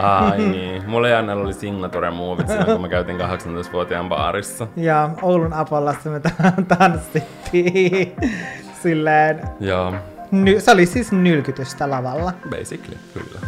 Ai niin. Mulla ja Annella oli signature-muovit silloin, kun me käytiin 18-vuotiaan baarissa. Ja Oulun Apollassa me tanssittiin silleen... Joo. Ny- se oli siis nylkytystä lavalla. Basically, kyllä.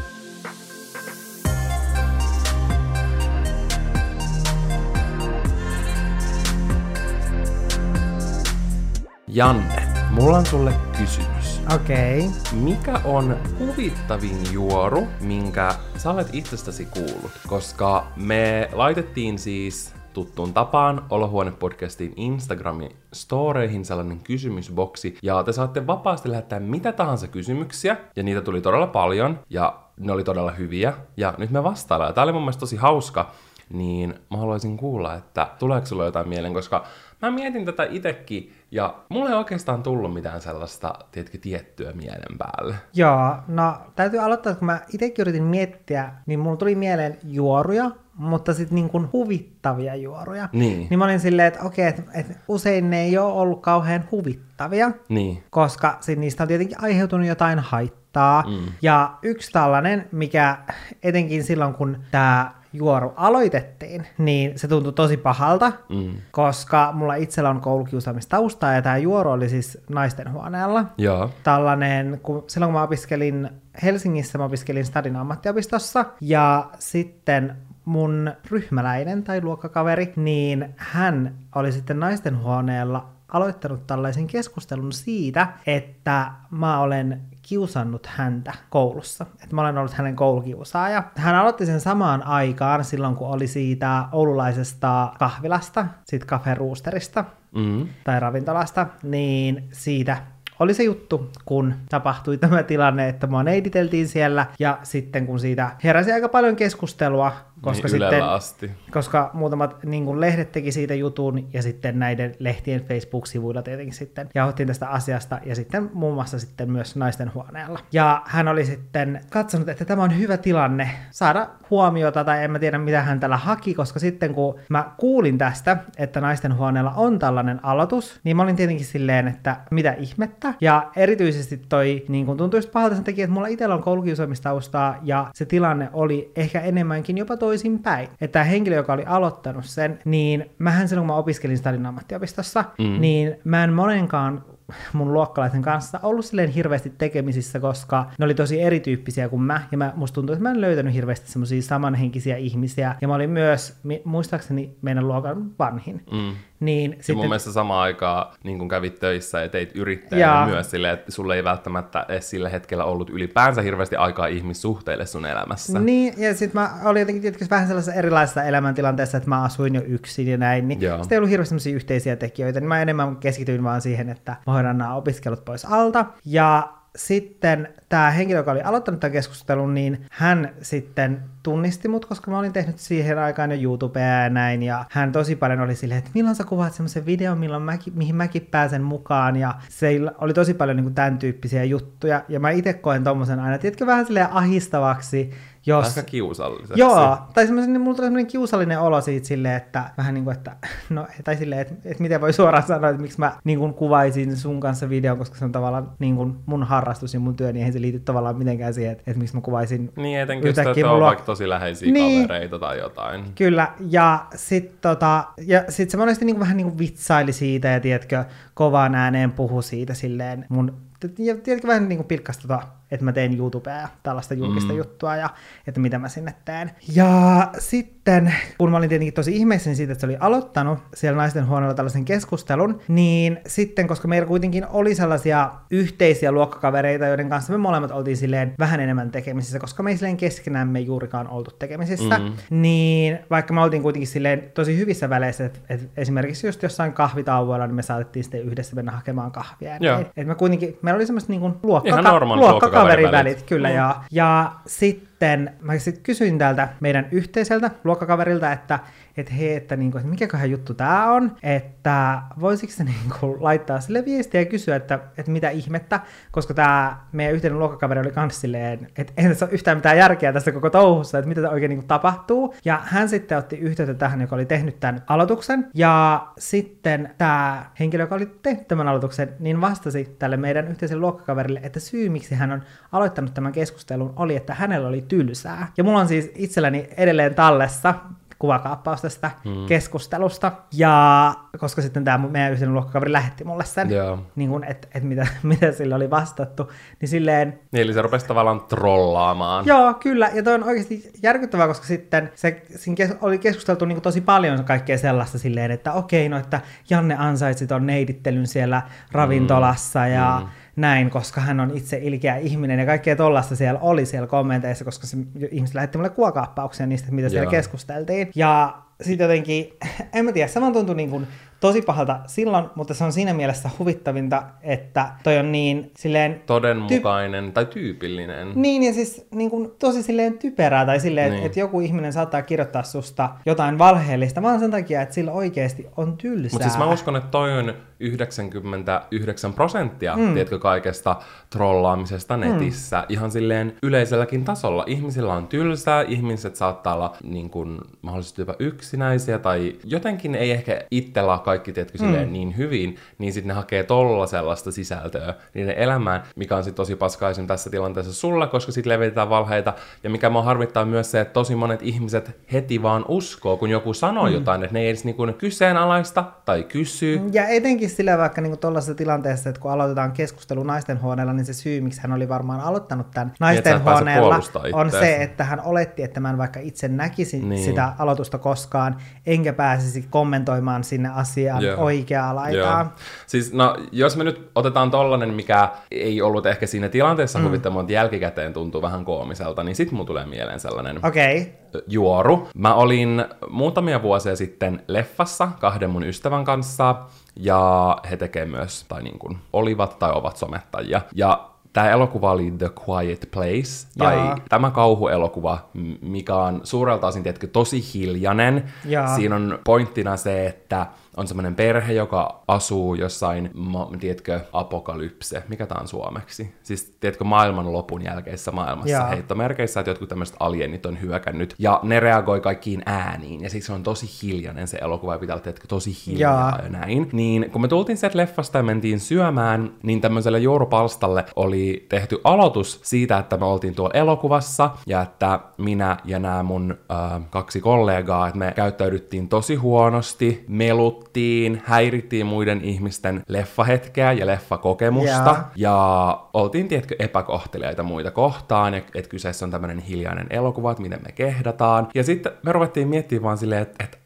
Janne, mulla on sulle kysymys. Okei. Okay. Mikä on huvittavin juoru, minkä sä olet itsestäsi kuullut? Koska me laitettiin siis tuttuun tapaan Olohuone-podcastin Instagramin storeihin sellainen kysymysboksi, ja te saatte vapaasti lähettää mitä tahansa kysymyksiä, ja niitä tuli todella paljon, ja ne oli todella hyviä, ja nyt me vastaillaan. Tämä oli mun mielestä tosi hauska, niin mä haluaisin kuulla, että tuleeko sulla jotain mieleen, koska mä mietin tätä itekin, ja mulle ei oikeastaan tullut mitään sellaista, tiedätkö, tiettyä mielen päälle. Joo, no täytyy aloittaa, että kun mä itsekin yritin miettiä, niin mulla tuli mieleen juoruja, mutta sitten niin kuin huvittavia juoruja. Niin. Niin mä olin silleen, että okei, että et usein ne ei ole ollut kauhean huvittavia, Niin. koska sit niistä on tietenkin aiheutunut jotain haittaa. Mm. Ja yksi tällainen, mikä etenkin silloin, kun tämä juoru aloitettiin, niin se tuntui tosi pahalta, Mm. koska mulla itsellä on koulukiusaamistaustaa ja tämä juoru oli siis naisten huoneella. Joo. Tällainen, kun, silloin kun mä opiskelin Helsingissä, mä opiskelin Stadin ammattiopistossa ja sitten mun ryhmäläinen tai luokkakaveri, niin hän oli sitten naisten huoneella aloittanut tällaisen keskustelun siitä, että mä olen kiusannut häntä koulussa. Että mä olen ollut hänen koulukiusaaja. Hän aloitti sen samaan aikaan silloin, kun oli siitä oululaisesta kahvilasta, siitä Cafe Roosterista Mm. tai ravintolasta, niin siitä oli se juttu, kun tapahtui tämä tilanne, että mua neiditeltiin siellä, ja sitten kun siitä heräsi aika paljon keskustelua, koska niin sitten asti. koska muutamat niin kuin lehdet teki siitä jutun ja sitten näiden lehtien Facebook-sivuilla tietenkin sitten jauhottiin tästä asiasta ja sitten muun muassa sitten myös naisten huoneella. Ja hän oli sitten katsonut, että tämä on hyvä tilanne saada huomiota tai en mä tiedä mitä hän tällä haki, koska sitten kun mä kuulin tästä, että naisten huoneella on tällainen aloitus, niin mä olin tietenkin silleen, että mitä ihmettä. Ja erityisesti toi niin kuin tuntui just pahalta sen takia, että mulla itsellä on koulukiusaamistaustaa ja se tilanne oli ehkä enemmänkin jopa toisinpäin. Että tämä henkilö, joka oli aloittanut sen, niin mähän silloin kun mä opiskelin Stadin ammattiopistossa, Mm. niin mä en monenkaan mun luokkalaisen kanssa ollut silleen hirveästi tekemisissä, koska ne oli tosi erityyppisiä kuin mä, ja mä, musta tuntuu, että mä en löytänyt hirveästi semmoisia samanhenkisiä ihmisiä, ja mä olin myös, muistaakseni meidän luokan vanhin, Mm. Niin Sitten... sitten... mun mielestä samaan aikaan niin kun kävit töissä ja teit yrittäjänä Jaa. myös silleen, että sulle ei välttämättä edes sillä hetkellä ollut ylipäänsä hirveästi aikaa ihmissuhteille sun elämässä. Niin, ja sitten mä olin jotenkin tietysti vähän sellaisessa erilaisessa elämäntilanteessa, että mä asuin jo yksin ja näin, niin Joo. sitten ei ollut hirveästi semmoisia yhteisiä tekijöitä, niin mä enemmän keskityin vaan siihen, että mä hoidan nämä opiskelut pois alta. Ja sitten tämä henkilö, joka oli aloittanut tämän keskustelun, niin hän sitten tunnisti mut, koska mä olin tehnyt siihen aikaan jo YouTubea ja näin, ja hän tosi paljon oli silleen, että milloin sä kuvaat semmoisen videon, milloin mäkin, mihin mäkin pääsen mukaan, ja se oli tosi paljon niin kuin tämän tyyppisiä juttuja, ja mä itse koen tommosen aina, tiedätkö, vähän silleen ahistavaksi, jos... Aika kiusalliseksi. Joo, tai semmoisen, niin mulla tuli semmoinen kiusallinen olo siitä silleen, että vähän niin kuin, että, no, tai silleen, että, että miten voi suoraan sanoa, että miksi mä niin kuin kuvaisin sun kanssa videon, koska se on tavallaan niin kuin mun harrastus ja mun työ, niin eihän se liity tavallaan mitenkään siihen, että, että miksi mä kuvaisin Niin, etenkin jos te on mulla- vaikka tosi läheisiä Niin. kavereita tai jotain. Kyllä, ja sitten tota, ja sit se monesti niinku vähän niinku vitsaili siitä ja tiedätkö, kovaan ääneen puhu siitä silleen mun, ja tiedätkö vähän niinku pilkkas tota, että mä teen YouTubea ja tällaista julkista Mm. juttua ja että mitä mä sinne teen. Ja sitten, kun mä olin tietenkin tosi ihmeessäni siitä, että se oli aloittanut siellä naisten huoneella tällaisen keskustelun, niin sitten, koska meillä kuitenkin oli sellaisia yhteisiä luokkakavereita, joiden kanssa me molemmat oltiin silleen vähän enemmän tekemisissä, koska me ei silleen keskenään me ei juurikaan oltu tekemisissä, Mm. niin vaikka me oltiin kuitenkin silleen tosi hyvissä väleissä, että et esimerkiksi just jossain kahvitauoilla, niin me saatettiin sitten yhdessä mennä hakemaan kahvia. näin. Et me kuitenkin, meillä oli semmoista luokka, Ihan normaalit luokkakaverivälit, luokkakaverivälit. kyllä, Mm. ja, ja sitten mä sit kysyin tältä meidän yhteiseltä luokkakaverilta, että et hei, että, niinku, että mikäköhän juttu tää on, että voisiko se niinku laittaa sille viestiä ja kysyä, että, että mitä ihmettä, koska tämä meidän yhteinen luokkakaveri oli kans silleen, että ei tässä ole yhtään mitään järkeä tässä koko touhussa, että mitä tämä oikein niinku tapahtuu. Ja hän sitten otti yhteyttä tähän, joka oli tehnyt tämän aloituksen, ja sitten tämä henkilö, joka oli tehnyt tämän aloituksen, niin vastasi tälle meidän yhteiselle luokkakaverille, että syy, miksi hän on aloittanut tämän keskustelun, oli, että hänellä oli tylsää. Ja mulla on siis itselläni edelleen tallessa kuvakaappaus tästä hmm. keskustelusta. Ja koska sitten tämä meidän yhteinen luokkakaveri lähetti mulle sen, Joo. niin että, että mitä, mitä sille oli vastattu, niin silleen... Niin, eli se rupesi tavallaan trollaamaan. Joo, kyllä, ja toi on oikeasti järkyttävää, koska sitten se, siinä kes, oli keskusteltu niin tosi paljon kaikkea sellaista silleen, että okei, no että Janne ansaitsi ton neidittelyn siellä ravintolassa mm. ja... Mm näin, koska hän on itse ilkeä ihminen ja kaikkea tollasta siellä oli siellä kommenteissa, koska se, ihmiset lähetti mulle kuokaappauksia niistä, mitä siellä keskusteltiin. Ja sitten jotenkin, en mä tiedä, se vaan tuntui niin kuin tosi pahalta silloin, mutta se on siinä mielessä huvittavinta, että toi on niin silleen... Todenmukainen ty- tai tyypillinen. Niin, ja siis niin kuin, tosi silleen typerää, tai silleen, niin. että et joku ihminen saattaa kirjoittaa susta jotain valheellista, vaan sen takia, että sillä oikeasti on tylsää. Mutta siis mä uskon, että toi on 99 prosenttia, mm. tiedätkö, kaikesta trollaamisesta netissä. Mm. Ihan silleen yleiselläkin tasolla. Ihmisillä on tylsää, ihmiset saattaa olla niin kuin, mahdollisesti jopa yksinäisiä, tai jotenkin ei ehkä itsellä kaikki, tiedätkö, mm. niin hyvin, niin sitten ne hakee tolla sellaista sisältöä niiden elämään, mikä on sitten tosi paskaisin tässä tilanteessa sulla, koska sitten levitetään valheita. Ja mikä mua harmittaa myös se, että tosi monet ihmiset heti vaan uskoo, kun joku sanoo mm. jotain, että ne ei edes niinku kyseenalaista tai kysyy. Ja etenkin sillä vaikka niinku tuollaisessa tilanteessa, että kun aloitetaan keskustelu naisten huoneella, niin se syy, miksi hän oli varmaan aloittanut tämän niin, naisten huoneella, on se, että hän oletti, että mä en vaikka itse näkisi niin. sitä aloitusta koskaan, enkä pääsisi kommentoimaan sinne asiaan asiaan yeah. oikeaa laitaa. Yeah. Siis no, jos me nyt otetaan tollanen, mikä ei ollut ehkä siinä tilanteessa mm. huvittava, mutta jälkikäteen tuntuu vähän koomiselta, niin sit mulla tulee mieleen sellainen okay. juoru. Mä olin muutamia vuosia sitten leffassa kahden mun ystävän kanssa, ja he tekee myös, tai niin kuin olivat tai ovat somettajia. Ja Tämä elokuva oli The Quiet Place, tai Jaa. tämä kauhuelokuva, mikä on suurelta osin, tiedätkö, tosi hiljainen. Jaa. Siinä on pointtina se, että on semmoinen perhe, joka asuu jossain, ma, tiedätkö, apokalypse. Mikä tämä on suomeksi? Siis, tiedätkö, maailman lopun jälkeisessä maailmassa Jaa. heittomerkeissä, että jotkut tämmöiset alienit on hyökännyt. Ja ne reagoi kaikkiin ääniin. Ja siksi se on tosi hiljainen se elokuva, ja pitää olla, tiedätkö, tosi hiljaa Jaa. ja näin. Niin kun me tultiin sieltä leffasta ja mentiin syömään, niin tämmöiselle joulupalstalle oli tehty aloitus siitä, että me oltiin tuolla elokuvassa, ja että minä ja nämä mun äh, kaksi kollegaa, että me käyttäydyttiin tosi huonosti, melut haluttiin, häirittiin muiden ihmisten leffahetkeä ja leffakokemusta, yeah. ja oltiin, tiedätkö, epäkohteliaita muita kohtaan, että kyseessä on tämmöinen hiljainen elokuva, että miten me kehdataan. Ja sitten me ruvettiin miettimään vaan silleen, että, että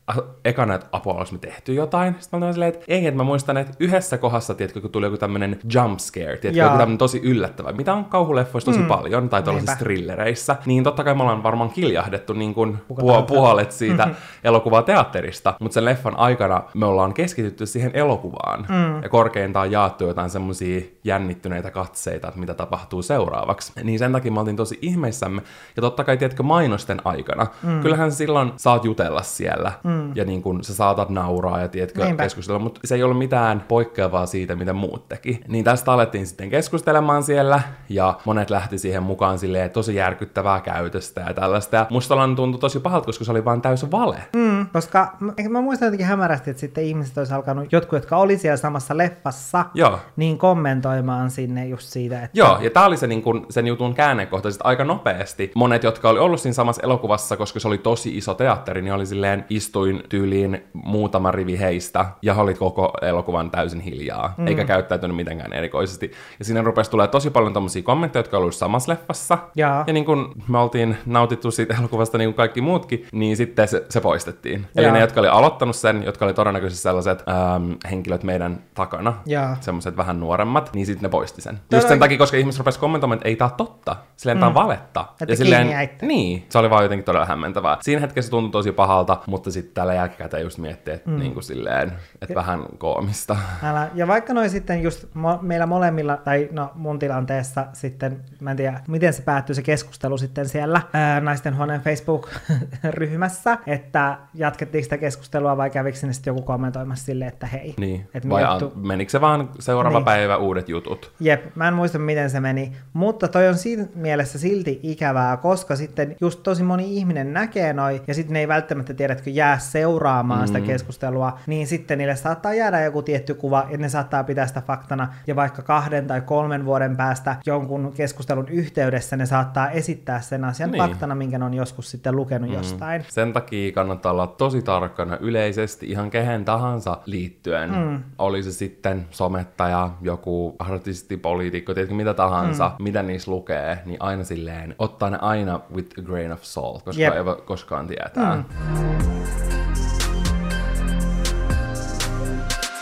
ekana, että apua, oliko me tehty jotain? Sitten mä silleen, että ei, että mä muistan, että yhdessä kohdassa, tiedätkö, kun tuli joku tämmönen jump scare, tiedätkö, joku tämmönen tosi yllättävä, mitä on kauhuleffoissa tosi mm. paljon, tai tuollaisissa thrillereissä, niin totta kai me ollaan varmaan kiljahdettu niin kuin puol- puolet siitä mm-hmm. elokuvateatterista, mutta sen leffan aikana me ollaan keskitytty siihen elokuvaan, mm. ja korkeintaan jaettu jotain semmoisia jännittyneitä katseita, että mitä tapahtuu seuraavaksi. Niin sen takia me oltiin tosi ihmeissämme, ja totta kai, tiedätkö, mainosten aikana, mm. kyllähän silloin saat jutella siellä, mm mm. ja niin kun sä saatat nauraa ja tiedätkö, Niinpä. keskustella, mutta se ei ollut mitään poikkeavaa siitä, mitä muut teki. Niin tästä alettiin sitten keskustelemaan siellä, ja monet lähti siihen mukaan silleen tosi järkyttävää käytöstä ja tällaista. Ja musta tuntui tosi pahalta, koska se oli vain täysin vale. Mm, koska mä, mä muistan jotenkin hämärästi, että sitten ihmiset olisi alkanut, jotkut, jotka oli siellä samassa leffassa, Joo. niin kommentoimaan sinne just siitä, että... Joo, ja tää oli se niin kun, sen jutun käännekohta sitten aika nopeasti. Monet, jotka oli ollut siinä samassa elokuvassa, koska se oli tosi iso teatteri, niin oli silleen istu istuin tyyliin muutama rivi heistä ja oli koko elokuvan täysin hiljaa, mm. eikä käyttäytynyt mitenkään erikoisesti. Ja siinä rupesi tulee tosi paljon tommosia kommentteja, jotka olivat samassa leffassa. Ja, ja niin kun me oltiin nautittu siitä elokuvasta niin kuin kaikki muutkin, niin sitten se, se poistettiin. Ja. Eli ne, jotka oli aloittanut sen, jotka oli todennäköisesti sellaiset ähm, henkilöt meidän takana, semmoiset vähän nuoremmat, niin sitten ne poisti sen. Todella... Just sen takia, koska ihmiset rupesivat kommentoimaan, että ei tää totta. Silleen mm. tää on valetta. Että ja silleen, niin, se oli vaan jotenkin todella hämmentävää. Siinä hetkessä tuntui tosi pahalta, mutta sitten tällä jälkikäteen just miettiä, että mm. niin kuin silleen, että ja, vähän koomista. Älä. Ja vaikka noin sitten just mo- meillä molemmilla, tai no mun tilanteessa sitten, mä en tiedä, miten se päättyy se keskustelu sitten siellä ää, naisten huoneen Facebook-ryhmässä, että jatkettiin sitä keskustelua vai kävikö sinne sitten joku kommentoimassa silleen, että hei. Niin, että vai juttu... menikö se vaan seuraava niin. päivä uudet jutut? Jep, mä en muista miten se meni, mutta toi on siinä mielessä silti ikävää, koska sitten just tosi moni ihminen näkee noi, ja sitten ne ei välttämättä tiedätkö jää seuraamaan mm. sitä keskustelua, niin sitten niille saattaa jäädä joku tietty kuva, ja ne saattaa pitää sitä faktana, ja vaikka kahden tai kolmen vuoden päästä jonkun keskustelun yhteydessä ne saattaa esittää sen asian niin. faktana, minkä ne on joskus sitten lukenut mm. jostain. Sen takia kannattaa olla tosi tarkkana yleisesti ihan kehen tahansa liittyen. Mm. Oli se sitten somettaja, joku artisti, poliitikko, tiedätkö mitä tahansa, mm. mitä niissä lukee, niin aina silleen ottaa ne aina with a grain of salt, koska yep. ei voi koskaan tietää. Mm.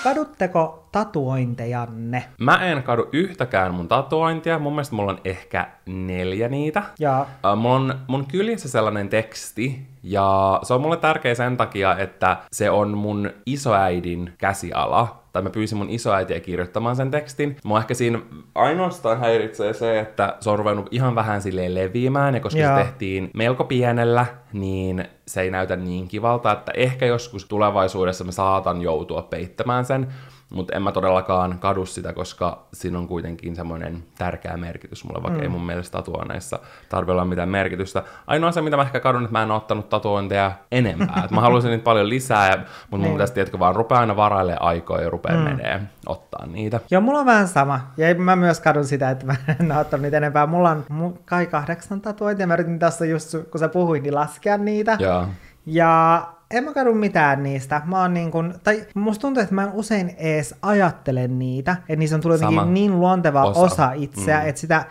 Kadutteko tatuointejanne? Mä en kadu yhtäkään mun tatuointia. Mun mielestä mulla on ehkä neljä niitä. Ja. Mulla on mun kyljessä sellainen teksti, ja se on mulle tärkeä sen takia, että se on mun isoäidin käsiala tai mä pyysin mun isoäitiä kirjoittamaan sen tekstin. Mua ehkä siinä ainoastaan häiritsee se, että se on ruvennut ihan vähän silleen leviämään, ja koska Joo. se tehtiin melko pienellä, niin se ei näytä niin kivalta, että ehkä joskus tulevaisuudessa mä saatan joutua peittämään sen, mutta en mä todellakaan kadu sitä, koska siinä on kuitenkin semmoinen tärkeä merkitys mulle, vaikka mm. ei mun mielestä tatuoinneissa tarvitse olla mitään merkitystä. Ainoa se, mitä mä ehkä kadun, että mä en ole ottanut tatuointeja enempää. että mä haluaisin niitä paljon lisää, mutta mun niin. pitäisi tiedätkö vaan rupea aina varailemaan aikoja ja rupea mm. menee ottaa niitä. Joo, mulla on vähän sama. Ja mä myös kadun sitä, että mä en ole ottanut niitä enempää. Mulla on kai kahdeksan tatuointia. Mä yritin tässä just, kun sä puhuit, niin laskea niitä. Joo. Ja en mä kadu mitään niistä. Mä oon niin kun, tai musta tuntuu, että mä en usein ees ajattele niitä, että niissä on tullut jotenkin niin luonteva osa, osa itseä, mm. että sitä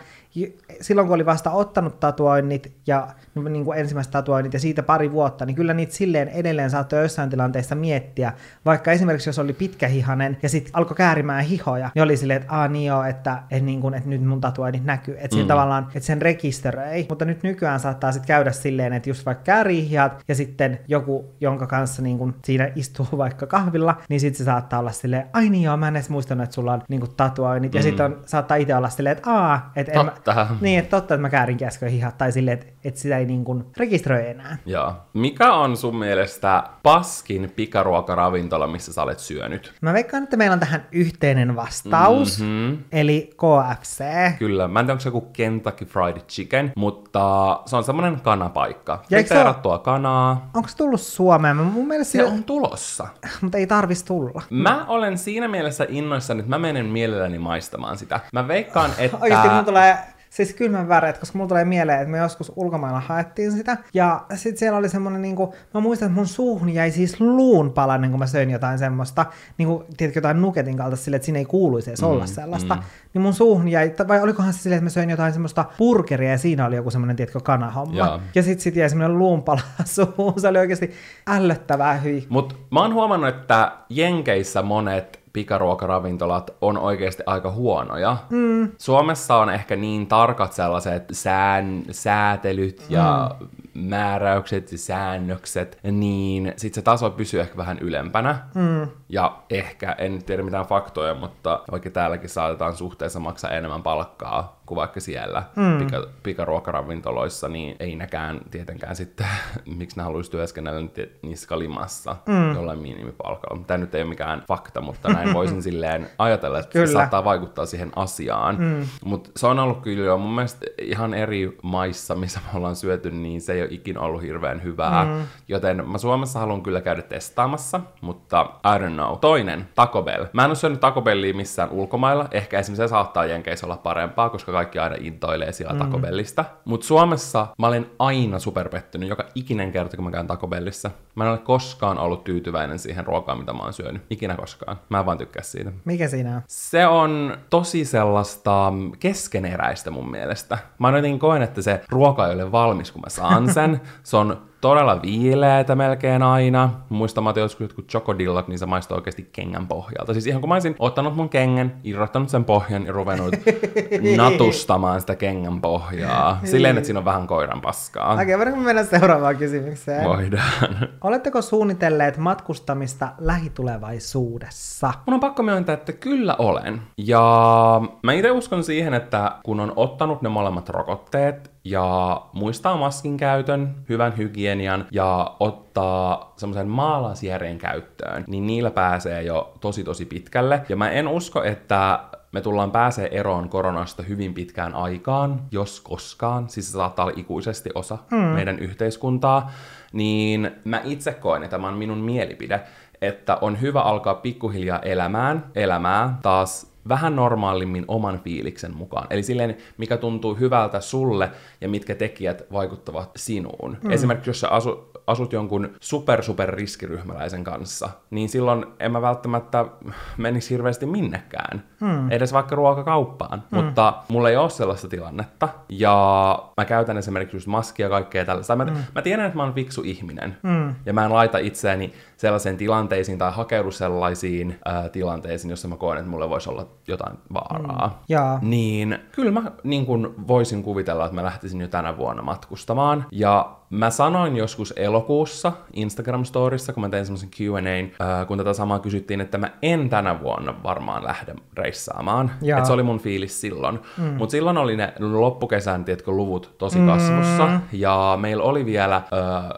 silloin kun oli vasta ottanut tatuoinnit ja niin kuin ensimmäiset tatuoinnit ja siitä pari vuotta, niin kyllä niitä silleen edelleen saattoi jossain tilanteessa miettiä. Vaikka esimerkiksi jos oli pitkähihanen ja sitten alkoi käärimään hihoja, niin oli silleen, että aah niin joo, että, että, niin kuin, että nyt mun tatuoinnit näkyy. Että mm. tavallaan, että sen rekisteröi. Mutta nyt nykyään saattaa sitten käydä silleen, että just vaikka käärii hihat ja sitten joku, jonka kanssa niin kuin siinä istuu vaikka kahvilla, niin sitten se saattaa olla silleen, ai niin joo, mä en edes muistanut, että sulla on niin kuin tatuoinnit. Mm. Ja sitten saattaa itse olla silleen, että aa, että en mä. Niin, että totta, että mä käärin käskö hihat, tai silleen, että, että sitä ei niin kuin rekisteröi enää. Joo. Mikä on sun mielestä paskin pikaruokaravintola, missä sä olet syönyt? Mä veikkaan, että meillä on tähän yhteinen vastaus, mm-hmm. eli KFC. Kyllä, mä en tiedä, onko se joku Kentucky Fried Chicken, mutta se on semmoinen kanapaikka. Friteerattua kanaa. Onko se tullut Suomeen? Mun mielestä se on tulossa. Mutta ei tarvis tulla. Mä olen siinä mielessä innoissani, että mä menen mielelläni maistamaan sitä. Mä veikkaan, että... Oikeasti mun tulee siis kylmän väreet, koska mulla tulee mieleen, että me joskus ulkomailla haettiin sitä. Ja sitten siellä oli semmoinen, niin kuin, mä muistan, että mun suuhun jäi siis luun palanen, kun mä söin jotain semmoista, niin kuin, tiedätkö, jotain nuketin kaltaista sille, että siinä ei kuuluisi edes mm, olla sellaista. Mm. Niin mun suuhun jäi, vai olikohan se silleen, että mä söin jotain semmoista burgeria ja siinä oli joku semmoinen, tiedätkö, kanahomma. Ja, ja sitten sit jäi semmoinen luunpala suuhun, se oli oikeasti ällöttävää hyi. Mut mä oon huomannut, että Jenkeissä monet pikaruokaravintolat on oikeasti aika huonoja. Mm. Suomessa on ehkä niin tarkat sellaiset sään, säätelyt ja mm. Määräykset ja säännökset, niin sit se taso pysyy ehkä vähän ylempänä. Mm. Ja ehkä, en tiedä mitään faktoja, mutta vaikka täälläkin saatetaan suhteessa maksaa enemmän palkkaa kuin vaikka siellä mm. pika, pikaruokaravintoloissa, niin ei nekään tietenkään sitten, miksi ne haluaisi työskennellä niissä kalimassa mm. jollain minimipalkalla. Tämä nyt ei ole mikään fakta, mutta näin voisin silleen ajatella, että kyllä. se saattaa vaikuttaa siihen asiaan. Mm. Mutta se on ollut kyllä jo mun mielestä ihan eri maissa, missä me ollaan syöty, niin se ei ole ikin ollut hirveän hyvää. Mm. Joten mä Suomessa haluan kyllä käydä testaamassa, mutta I don't know. Toinen, Taco Bell. Mä en ole syönyt Taco Bellia missään ulkomailla. Ehkä esimerkiksi se saattaa Jenkeissä olla parempaa, koska kaikki aina intoilee siellä mm. Taco Bellistä. Mutta Suomessa mä olen aina superpettynyt joka ikinen kerta, kun mä käyn Taco Bellissä. Mä en ole koskaan ollut tyytyväinen siihen ruokaan, mitä mä oon syönyt. Ikinä koskaan. Mä en vaan tykkää siitä. Mikä siinä on? Se on tosi sellaista keskeneräistä mun mielestä. Mä jotenkin koen, että se ruoka ei ole valmis, kun mä saan sen. se on todella viileätä melkein aina. Muistan, mä joskus jotkut chokodillat, niin se maistuu oikeasti kengän pohjalta. Siis ihan kun mä olisin ottanut mun kengän, irrottanut sen pohjan ja ruvennut natustamaan sitä kengän pohjaa. Silleen, että siinä on vähän koiran paskaa. Okei, okay, voidaanko mennä seuraavaan kysymykseen? Voidaan. Oletteko suunnitelleet matkustamista lähitulevaisuudessa? Mun on pakko myöntää, että kyllä olen. Ja mä itse uskon siihen, että kun on ottanut ne molemmat rokotteet, ja muistaa maskin käytön, hyvän hygienian, ja ottaa semmoisen maalaisjärjen käyttöön, niin niillä pääsee jo tosi tosi pitkälle. Ja mä en usko, että me tullaan pääsee eroon koronasta hyvin pitkään aikaan, jos koskaan, siis se saattaa olla ikuisesti osa mm. meidän yhteiskuntaa, niin mä itse koen, että tämä on minun mielipide, että on hyvä alkaa pikkuhiljaa elämään, elämää taas vähän normaalimmin oman fiiliksen mukaan. Eli silleen, mikä tuntuu hyvältä sulle ja mitkä tekijät vaikuttavat sinuun. Mm. Esimerkiksi jos sä asu, asut jonkun super super riskiryhmäläisen kanssa, niin silloin en mä välttämättä menisi hirveästi minnekään. Mm. Edes vaikka ruokakauppaan. Mm. Mutta mulla ei ole sellaista tilannetta. Ja mä käytän esimerkiksi just maskia ja kaikkea tällaista. Mä, mm. mä tiedän, että mä oon fiksu ihminen. Mm. Ja mä en laita itseäni sellaisiin tilanteisiin tai hakeudu sellaisiin äh, tilanteisiin, jossa mä koen, että mulle voisi olla jotain vaaraa. Mm. Jaa. Niin kyllä mä niin kun voisin kuvitella, että mä lähtisin jo tänä vuonna matkustamaan. Ja Mä sanoin joskus elokuussa Instagram-storissa, kun mä tein semmoisen Q&A, äh, kun tätä samaa kysyttiin, että mä en tänä vuonna varmaan lähde reissaamaan. Että se oli mun fiilis silloin. Mm. Mutta silloin oli ne loppukesän, tiedätkö, luvut tosi mm. kasvussa. Ja meillä oli vielä äh,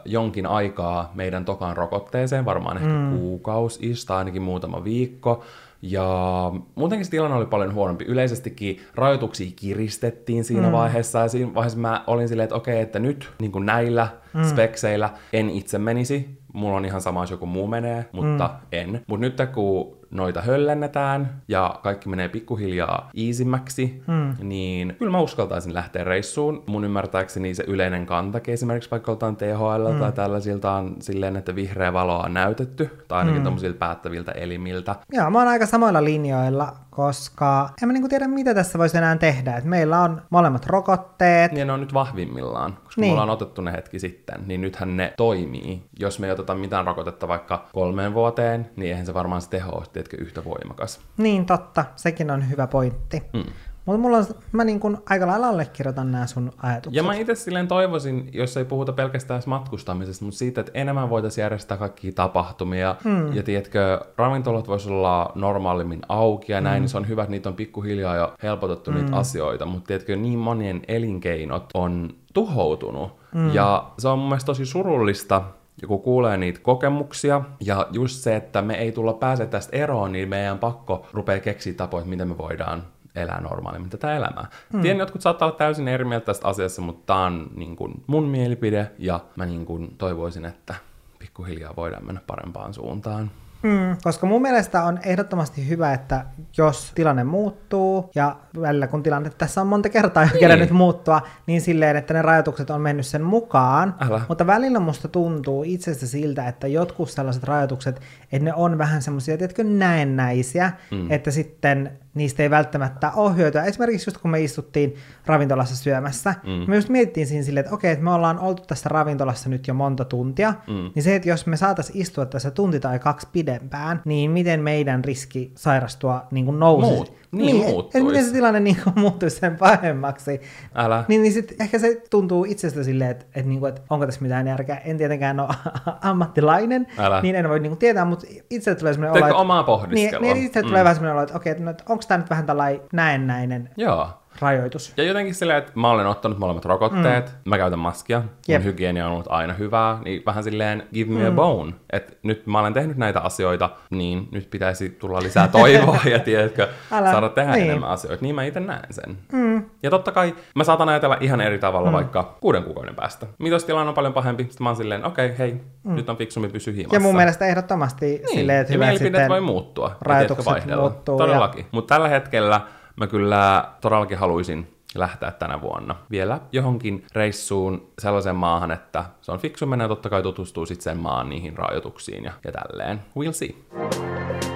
jonkin aikaa meidän tokaan rokotteeseen, varmaan ehkä mm. kuukausi, tai ainakin muutama viikko. Ja muutenkin se tilanne oli paljon huonompi. Yleisestikin rajoituksia kiristettiin siinä mm. vaiheessa, ja siinä vaiheessa mä olin silleen, että okei, että nyt niin näillä mm. spekseillä en itse menisi. Mulla on ihan sama, jos joku muu menee, mutta mm. en. Mutta nyt kun noita höllennetään ja kaikki menee pikkuhiljaa iisimmäksi, hmm. niin kyllä mä uskaltaisin lähteä reissuun. Mun ymmärtääkseni se yleinen kantakin esimerkiksi vaikka oltaan THL hmm. tai tällaisilta on silleen, että vihreä valoa on näytetty, tai ainakin hmm. tommosilta päättäviltä elimiltä. Joo, mä oon aika samoilla linjoilla, koska en mä niinku tiedä, mitä tässä voisi enää tehdä. Et meillä on molemmat rokotteet. Niin ne on nyt vahvimmillaan, koska niin. me ollaan otettu ne hetki sitten, niin nythän ne toimii. Jos me ei oteta mitään rokotetta vaikka kolmeen vuoteen, niin eihän se varmaan se teho tiedätkö, yhtä voimakas. Niin, totta. Sekin on hyvä pointti. Mm. Mutta mulla on, mä niin kun aika lailla allekirjoitan nämä sun ajatukset. Ja mä itse silleen toivoisin, jos ei puhuta pelkästään matkustamisesta, mutta siitä, että enemmän voitaisiin järjestää kaikkia tapahtumia. Hmm. Ja tiedätkö, ravintolat voisi olla normaalimmin auki ja näin, hmm. niin se on hyvä, että niitä on pikkuhiljaa jo helpotettu hmm. niitä asioita. Mutta tiedätkö, niin monien elinkeinot on tuhoutunut. Hmm. Ja se on mun mielestä tosi surullista, ja kun kuulee niitä kokemuksia, ja just se, että me ei tulla pääse tästä eroon, niin meidän pakko rupeaa keksiä tapoja, miten me voidaan elää normaalimmin tätä elämää. Hmm. Tiedän, jotkut saattaa olla täysin eri mieltä tästä asiassa, mutta tämä on niin kuin mun mielipide, ja mä niin kuin toivoisin, että pikkuhiljaa voidaan mennä parempaan suuntaan. Mm, koska mun mielestä on ehdottomasti hyvä, että jos tilanne muuttuu, ja välillä kun tilanne tässä on monta kertaa jo niin. nyt muuttua, niin silleen, että ne rajoitukset on mennyt sen mukaan. Älä. Mutta välillä musta tuntuu itsestä siltä, että jotkut sellaiset rajoitukset, että ne on vähän semmoisia, tiedätkö, näennäisiä, mm. että sitten niistä ei välttämättä ole hyötyä. Esimerkiksi just kun me istuttiin ravintolassa syömässä, mm. me just mietittiin siinä silleen, että okei, että me ollaan oltu tässä ravintolassa nyt jo monta tuntia, mm. niin se, että jos me saataisiin istua tässä tunti tai kaksi pidempään, niin miten meidän riski sairastua niin kuin nousisi? Muut. Niin, niin muuttuisi. Miten se tilanne niin kuin muuttuisi sen pahemmaksi. Älä. Niin, niin sit ehkä se tuntuu itsestä silleen, että, että, niin kuin, että onko tässä mitään järkeä. En tietenkään ole ammattilainen, Älä. niin en voi niin kuin tietää, mutta itse tulee sellainen olo, että... omaa pohdiskelua. Niin, niin itse tulee mm. vähän sellainen olo, että okei, okay, että onko tämä nyt vähän tällainen näennäinen. Joo rajoitus. Ja jotenkin silleen, että mä olen ottanut molemmat rokotteet, mm. mä käytän maskia, yep. mun hygienia on ollut aina hyvää, niin vähän silleen give me mm. a bone. Että nyt mä olen tehnyt näitä asioita, niin nyt pitäisi tulla lisää toivoa ja tiedätkö, Älä. saada tehdä niin. enemmän asioita. Niin mä itse näen sen. Mm. Ja totta kai mä saatan ajatella ihan eri tavalla mm. vaikka kuuden kuukauden päästä. Mitä tilanne on paljon pahempi, sitten mä oon silleen, okei, okay, hei, mm. nyt on fiksumpi pysy himassa. Ja mun mielestä ehdottomasti niin. silleen, että hyvä sitten voi muuttua. Rajoitukset muuttuu. Todellakin. Ja... Mutta tällä hetkellä mä kyllä todellakin haluaisin lähteä tänä vuonna vielä johonkin reissuun sellaisen maahan, että se on fiksu mennä totta kai tutustuu sitten sen maan niihin rajoituksiin ja, ja tälleen. We'll see.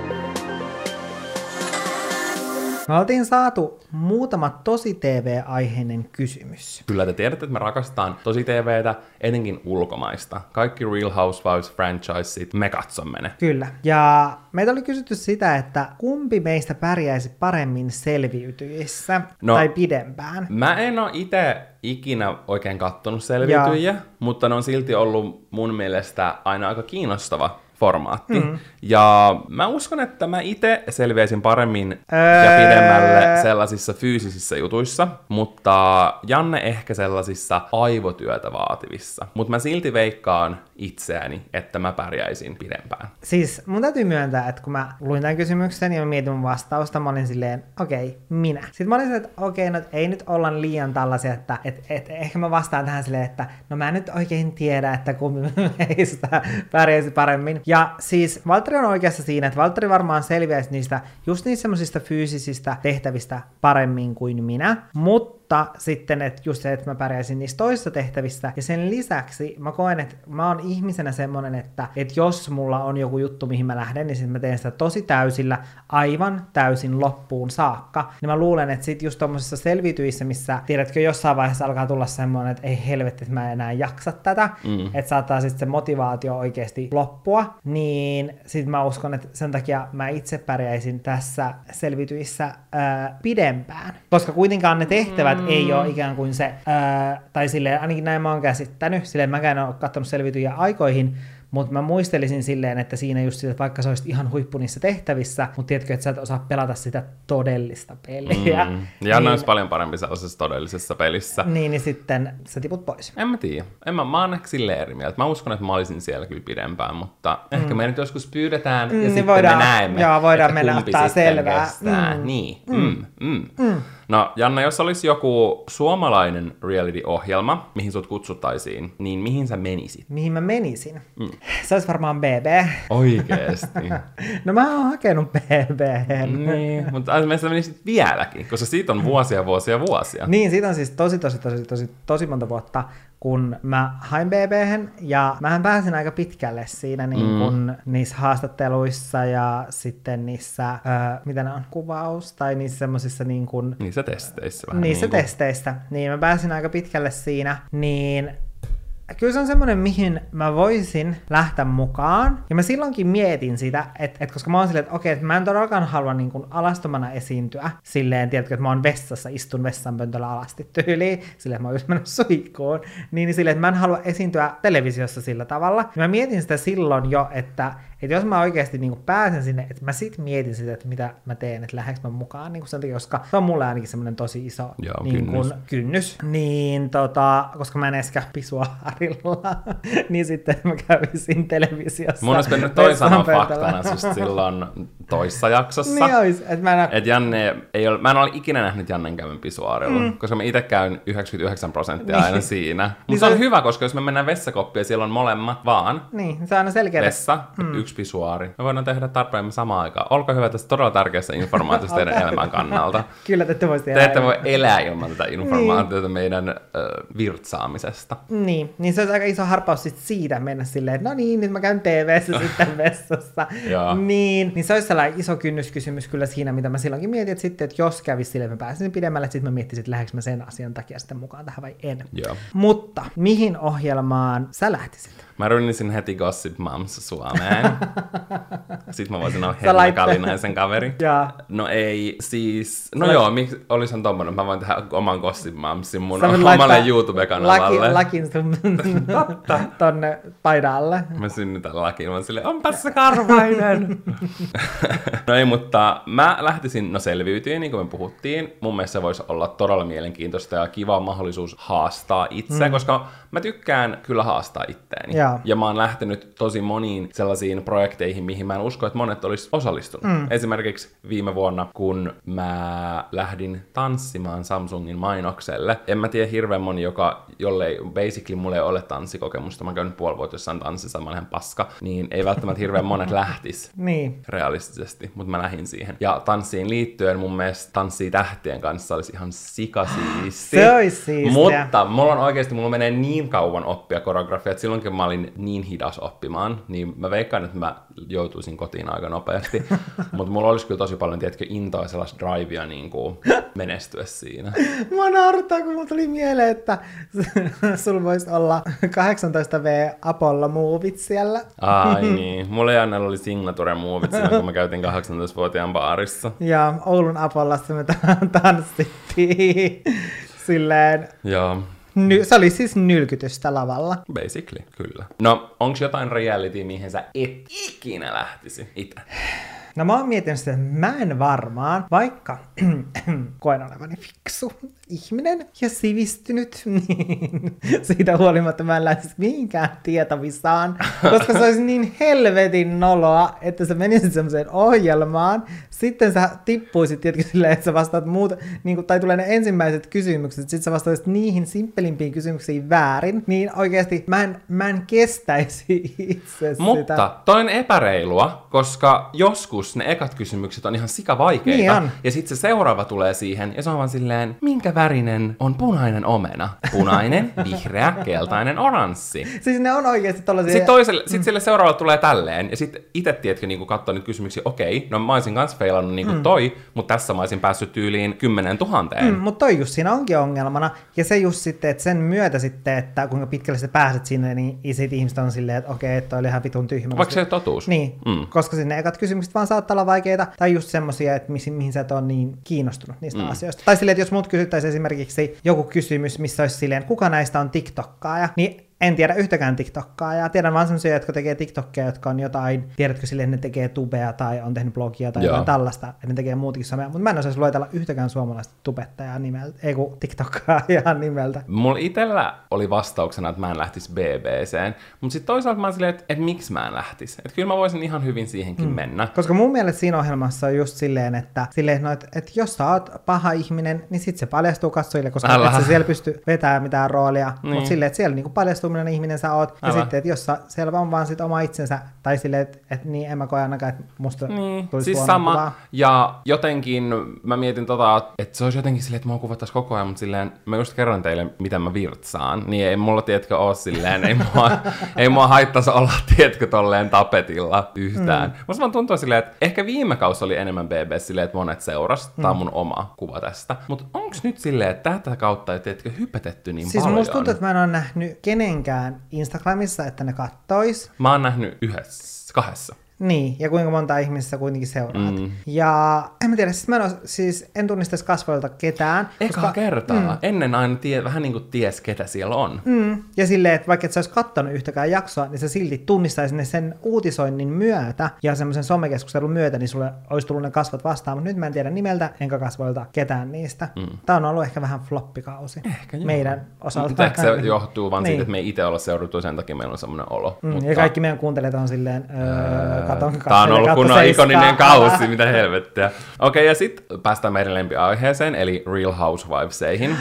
Me oltiin saatu muutama tosi TV-aiheinen kysymys. Kyllä te tiedätte, että me rakastetaan tosi TVtä, etenkin ulkomaista. Kaikki Real Housewives franchiseit, me katsomme ne. Kyllä. Ja meitä oli kysytty sitä, että kumpi meistä pärjäisi paremmin selviytyissä no, tai pidempään. Mä en ole itse ikinä oikein kattonut selviytyjiä, mutta ne on silti ollut mun mielestä aina aika kiinnostava formaatti. Mm. Ja mä uskon, että mä itse selviäisin paremmin öö... ja pidemmälle sellaisissa fyysisissä jutuissa, mutta Janne ehkä sellaisissa aivotyötä vaativissa. Mutta mä silti veikkaan itseäni, että mä pärjäisin pidempään. Siis mun täytyy myöntää, että kun mä luin tämän kysymyksen ja mä mietin mun vastausta, mä olin silleen, okei, okay, minä. Sitten mä olin silleen, että okei, okay, no ei nyt olla liian tällaisia, että et, et, ehkä mä vastaan tähän silleen, että no mä en nyt oikein tiedä, että kumpi meistä pärjäisi paremmin. Ja siis Valtteri on oikeassa siinä, että Valtteri varmaan selviäisi niistä just niistä semmoisista fyysisistä tehtävistä paremmin kuin minä, mutta mutta sitten, että just se, että mä pärjäisin niissä toisissa tehtävissä. Ja sen lisäksi mä koen, että mä oon ihmisenä semmonen, että, että jos mulla on joku juttu, mihin mä lähden, niin sitten mä teen sitä tosi täysillä, aivan täysin loppuun saakka. Niin mä luulen, että sit just tommosissa selviytyissä, missä tiedätkö, jossain vaiheessa alkaa tulla semmoinen, että ei helvetti, että mä en enää jaksa tätä, mm. että saattaa sitten se motivaatio oikeasti loppua, niin sit mä uskon, että sen takia mä itse pärjäisin tässä selviytyissä ää, pidempään. Koska kuitenkaan ne tehtävät mm. ei ole ikään kuin se, ää, tai silleen, ainakin näin mä oon käsittänyt, silleen mäkään en ole katsonut selvityjä aikoihin, mutta mä muistelisin silleen, että siinä just sitä, vaikka sä olisit ihan huippu niissä tehtävissä, mutta tiedätkö, että sä et osaa pelata sitä todellista peliä. Mm. Ja niin, olisi paljon parempi sellaisessa todellisessa pelissä. Niin, niin sitten sä tiput pois. En mä tiedä. En mä, mä oon ehkä silleen eri mieltä. Mä uskon, että mä olisin siellä kyllä pidempään, mutta mm. ehkä me nyt joskus pyydetään ja mm, niin sitten voidaan, me näemme, joo, voidaan mennä ottaa selvää. Kestää. Mm. Niin. Mm. Mm. Mm. No Janna, jos olisi joku suomalainen reality-ohjelma, mihin sut kutsuttaisiin, niin mihin sä menisit? Mihin mä menisin? Mm. Se olisi varmaan BB. Oikeesti? no mä oon hakenut BB. niin, mutta mä menisit vieläkin, koska siitä on vuosia, vuosia, vuosia. niin, siitä on siis tosi, tosi, tosi, tosi, tosi monta vuotta kun mä hain bb ja mähän pääsin aika pitkälle siinä niin kun mm. niissä haastatteluissa ja sitten niissä, ö, mitä ne on, kuvaus, tai niissä semmoisissa niin kun... Niissä testeissä vähän Niissä niin testeissä, niin mä pääsin aika pitkälle siinä, niin kyllä se on semmoinen, mihin mä voisin lähteä mukaan. Ja mä silloinkin mietin sitä, että, että koska mä oon silleen, että okei, että mä en todellakaan halua niin kuin alastomana esiintyä silleen, tiedätkö, että mä oon vessassa, istun vessanpöntöllä alasti tyyliin, silleen, että mä oon just mennyt suihkuun, niin, niin silleen, että mä en halua esiintyä televisiossa sillä tavalla. Ja mä mietin sitä silloin jo, että, että jos mä oikeasti niin kuin pääsen sinne, että mä sit mietin sitä, että mitä mä teen, että lähdekö mä mukaan niin kuin sen takia, koska se on mulle ainakin semmoinen tosi iso Joo, niin kynnys. Kuin, kynnys. Niin tota, koska mä en edes pisuaarilla, niin sitten mä kävisin televisiossa. Mun olisi mennyt toi sanoa faktana just silloin toissa jaksossa. niin olisi, että mä en... Et Janne ei ole, mä en ole ikinä nähnyt Jannen käyvän pisuaarilla, mm. koska mä itse käyn 99 prosenttia niin. aina siinä. Mutta niin se on hyvä, koska jos me mennään vessakoppiin ja siellä on molemmat vaan. Niin, se on aina selkeä. Vessa, mm. yksi pisuaari. Me voidaan tehdä tarpeen samaan aikaan. Olkaa hyvä tästä todella tärkeästä informaatiosta teidän elämän kannalta. Kyllä te ette voi elää. Te ette voi elää ilman tätä informaatiota niin. meidän äh, virtsaamisesta. Niin, niin se olisi aika iso harpaus sit siitä mennä silleen, että no niin, nyt mä käyn TV-ssä sitten vessassa. niin, niin se olisi sellainen iso kynnyskysymys kyllä siinä, mitä mä silloinkin mietin, että sitten, että jos kävisi silleen, että mä pääsisin pidemmälle, että sitten mä miettisin, että lähdekö mä sen asian takia sitten mukaan tähän vai en. Joo. Mutta mihin ohjelmaan sä lähtisit? Mä rynnisin heti Gossip Moms Suomeen. Sitten mä voisin olla Helma Kalinaisen kaveri. ja. No ei, siis... No Sä joo, miksi olisin tommonen? Mä voin tehdä oman Gossip Momsin mun omalle YouTube-kanavalle. Laki, lakin sun tonne paidalle. Mä synnytän lakin, mä silleen, onpas se karvainen. no ei, mutta mä lähtisin, no selviytyin, niin kuin me puhuttiin. Mun mielestä se voisi olla todella mielenkiintoista ja kiva mahdollisuus haastaa itse, mm. koska mä tykkään kyllä haastaa itteeni. Ja. Ja mä oon lähtenyt tosi moniin sellaisiin projekteihin, mihin mä en usko, että monet olisi osallistunut. Mm. Esimerkiksi viime vuonna, kun mä lähdin tanssimaan Samsungin mainokselle. En mä tiedä hirveän moni, joka, jollei basically mulle ei ole tanssikokemusta, mä käyn puoli vuotta jossain tanssissa, mä olen paska, niin ei välttämättä hirveän monet lähtis niin. realistisesti, mutta mä lähdin siihen. Ja tanssiin liittyen mun mielestä tanssii tähtien kanssa olisi ihan sikasiisti. Se olisi siistiä. Mutta mulla on oikeasti, mulla menee niin kauan oppia koreografia, että silloinkin mä olin niin hidas oppimaan, niin mä veikkaan, että mä joutuisin kotiin aika nopeasti. Mutta mulla olisi kyllä tosi paljon, tiedätkö, intoa sellaista drivea niin kuin menestyä siinä. Mä naurattaa, kun mulla tuli mieleen, että sulla voisi olla 18V Apollo Movit siellä. Ai niin. Mulla ja oli Signature Movit silloin, kun mä käytin 18-vuotiaan baarissa. Ja Oulun Apollassa me tanssittiin silleen. Joo. Ny- se oli siis nylkytystä lavalla. Basically, kyllä. No, onks jotain reality, mihin sä et ikinä lähtisi itse? No mä oon miettinyt sitä, että mä en varmaan, vaikka koen olevani fiksu ihminen ja sivistynyt, niin siitä huolimatta mä en lähtisi mihinkään tietävissaan, koska se olisi niin helvetin noloa, että sä menisit semmoiseen ohjelmaan, sitten sä tippuisit tietenkin silleen, että sä vastaat muuta, niin kuin, tai tulee ne ensimmäiset kysymykset, sitten sä vastaisit niihin simppelimpiin kysymyksiin väärin, niin oikeasti mä en, mä en kestäisi itse Mutta sitä. toi on epäreilua, koska joskus ne ekat kysymykset on ihan sika vaikeita. Niin on. Ja sitten se seuraava tulee siihen, ja se on vaan silleen, minkä värinen on punainen omena? Punainen, vihreä, keltainen, oranssi. Siis ne on oikeasti tollasia... Sitten toiselle, sit sille seuraavalle tulee tälleen, ja sitten itse tiedätkö, niin katsoo niitä kysymyksiä, okei, no mä olisin kans feilannut niin kuin mm. toi, mutta tässä mä olisin päässyt tyyliin kymmenen tuhanteen. Mm, mutta toi just siinä onkin ongelmana. Ja se just sitten, että sen myötä sitten, että kuinka pitkälle sä pääset sinne, niin sit ihmiset on silleen, että okei, että toi oli ihan vitun tyhmä. Vaikka se totuus. Niin, mm. koska sinne ekat kysymykset vaan saattaa olla vaikeita, tai just semmosia, että mihin, mihin sä et ole niin kiinnostunut niistä mm. asioista. Tai silleen, että jos mut kysyttäisiin esimerkiksi joku kysymys, missä olisi silleen, kuka näistä on TikTokkaaja, niin en tiedä yhtäkään TikTokkaa, ja tiedän vaan sellaisia, jotka tekee TikTokkeja, jotka on jotain, tiedätkö silleen, ne tekee tubea tai on tehnyt blogia tai Joo. jotain tällaista, ja ne tekee muutakin somea, mutta mä en osaisi luetella yhtäkään suomalaista tubettajaa nimeltä, ei kun TikTokkaa ihan nimeltä. Mulla itellä oli vastauksena, että mä en lähtisi BBCen, mutta sitten toisaalta mä oon silleen, että, että miksi mä en lähtisi. Että kyllä mä voisin ihan hyvin siihenkin mm. mennä. Koska mun mielestä siinä ohjelmassa on just silleen, että, silleen, no, että, että jos sä oot paha ihminen, niin sit se paljastuu katsojille, koska Älä. et sä siellä pysty vetämään mitään roolia. Niin. Mutta silleen, että siellä niinku paljastuu millainen ihminen sä oot. Ja Älä. sitten, että jos sä, siellä on vaan sit oma itsensä, tai silleen, että, että niin en mä koe ainakaan, että musta Niin, tulisi siis sama. kuvaa. Ja jotenkin mä mietin tota, että se olisi jotenkin silleen, että mua kuvattaisiin koko ajan, mutta silleen, mä just kerron teille, miten mä virtsaan. Niin ei mulla, tiedätkö, oo silleen, ei mua, ei mua haittaisi olla, tiedätkö, tolleen tapetilla yhtään. Mm. Musta vaan tuntuu silleen, että ehkä viime kausi oli enemmän BB silleen, että monet seuras. Tää on mun oma kuva tästä. Mutta onks nyt silleen, että tätä kautta ei, tiedätkö, hypetetty niin Siis paljon? musta tuntuu, että mä en ole nähnyt kenenkään Instagramissa, että ne kattois. Mä oon nähnyt yhdessä, kahdessa. Niin, ja kuinka monta ihmistä kuitenkin seuraat. Mm. Ja en mä tiedä, siis, mä en, ole, siis en tunnistaisi kasvoilta ketään. Eka kertaa. Mm. Ennen aina tie, vähän niin kuin ties, ketä siellä on. Mm. Ja silleen, että vaikka et sä olisi kattonut yhtäkään jaksoa, niin sä silti tunnistaisit ne sen uutisoinnin myötä ja semmoisen somekeskustelun myötä, niin sulle olisi tullut ne kasvot vastaan. Mutta nyt mä en tiedä nimeltä enkä kasvoilta ketään niistä. Mm. Tämä on ollut ehkä vähän floppikausi Ehkä joo. meidän osalta. Ehkä se johtuu vaan Niin. siitä, että me ei itse olla seurattu, sen takia meillä on semmoinen olo. Mm, Mutta ja kaikki meidän kuuntelijat on silleen, öö, katon, Tämä on ollut kunnon ikoninen kausi, mitä helvettiä. Okei, ja sitten päästään meidän lempiaiheeseen, eli Real Housewiveseihin.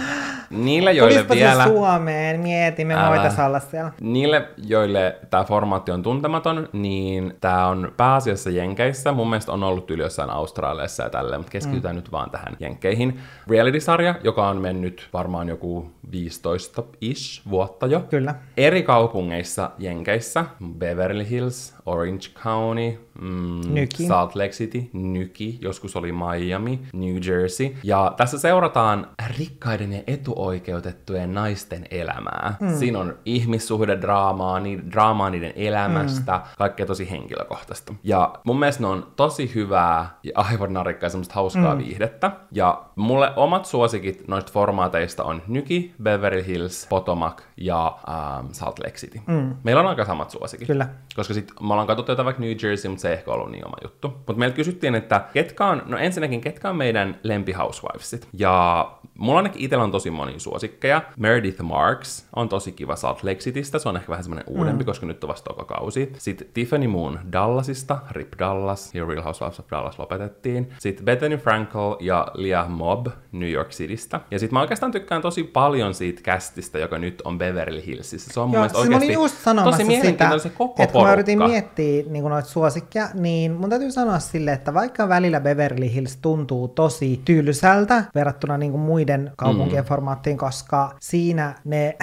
Niille, joille Tulispa vielä... Suomeen, mieti, me Älä. voitaisiin olla siellä. Niille, joille tämä formaatti on tuntematon, niin tämä on pääasiassa Jenkeissä. Mun mielestä on ollut yli jossain Australiassa ja tälleen, mutta keskitytään mm. nyt vaan tähän Jenkkeihin. Reality-sarja, joka on mennyt varmaan joku 15-ish vuotta jo. Kyllä. Eri kaupungeissa Jenkeissä, Beverly Hills, Orange County, money mm, Nyki. Salt Lake City, Nyki, joskus oli Miami, New Jersey. Ja tässä seurataan rikkaiden ja etuoikeutettujen naisten elämää. Mm. Siinä on ihmissuhdedraamaa, ni, draamaa niiden elämästä, mm. kaikkea tosi henkilökohtaista. Ja mun mielestä ne on tosi hyvää ja aivan narikkaa ja semmoista hauskaa mm. viihdettä. Ja mulle omat suosikit noista formaateista on Nyki, Beverly Hills, Potomac ja ähm, Salt Lake City. Mm. Meillä on aika samat suosikit. Kyllä. Koska sitten me ollaan katsottu jotain vaikka New Jersey, mutta se ei ehkä ollut niin oma juttu. Mutta meiltä kysyttiin, että ketkä on, no ensinnäkin, ketkä on meidän lempi housewivesit. Ja mulla ainakin itsellä on tosi moni suosikkeja. Meredith Marks on tosi kiva Salt Lake Citystä, se on ehkä vähän semmoinen uudempi, mm. koska nyt on vasta toka kausi. Sitten Tiffany Moon Dallasista, Rip Dallas ja Real Housewives of Dallas lopetettiin. Sitten Bethany Frankel ja Leah Mobb New York Citystä. Ja sitten mä oikeastaan tykkään tosi paljon siitä kästistä, joka nyt on Beverly Hillsissä. Se on mun Joo, mielestä siis mä olin oikeasti just tosi sitä, mielenkiintoinen se koko että kun mä porukka. yritin miettiä niin noita suosikkia, niin mun täytyy sanoa sille, että vaikka välillä Beverly Hills tuntuu tosi tylsältä verrattuna niin kuin muiden kaupunkien mm. formaattiin, koska siinä ne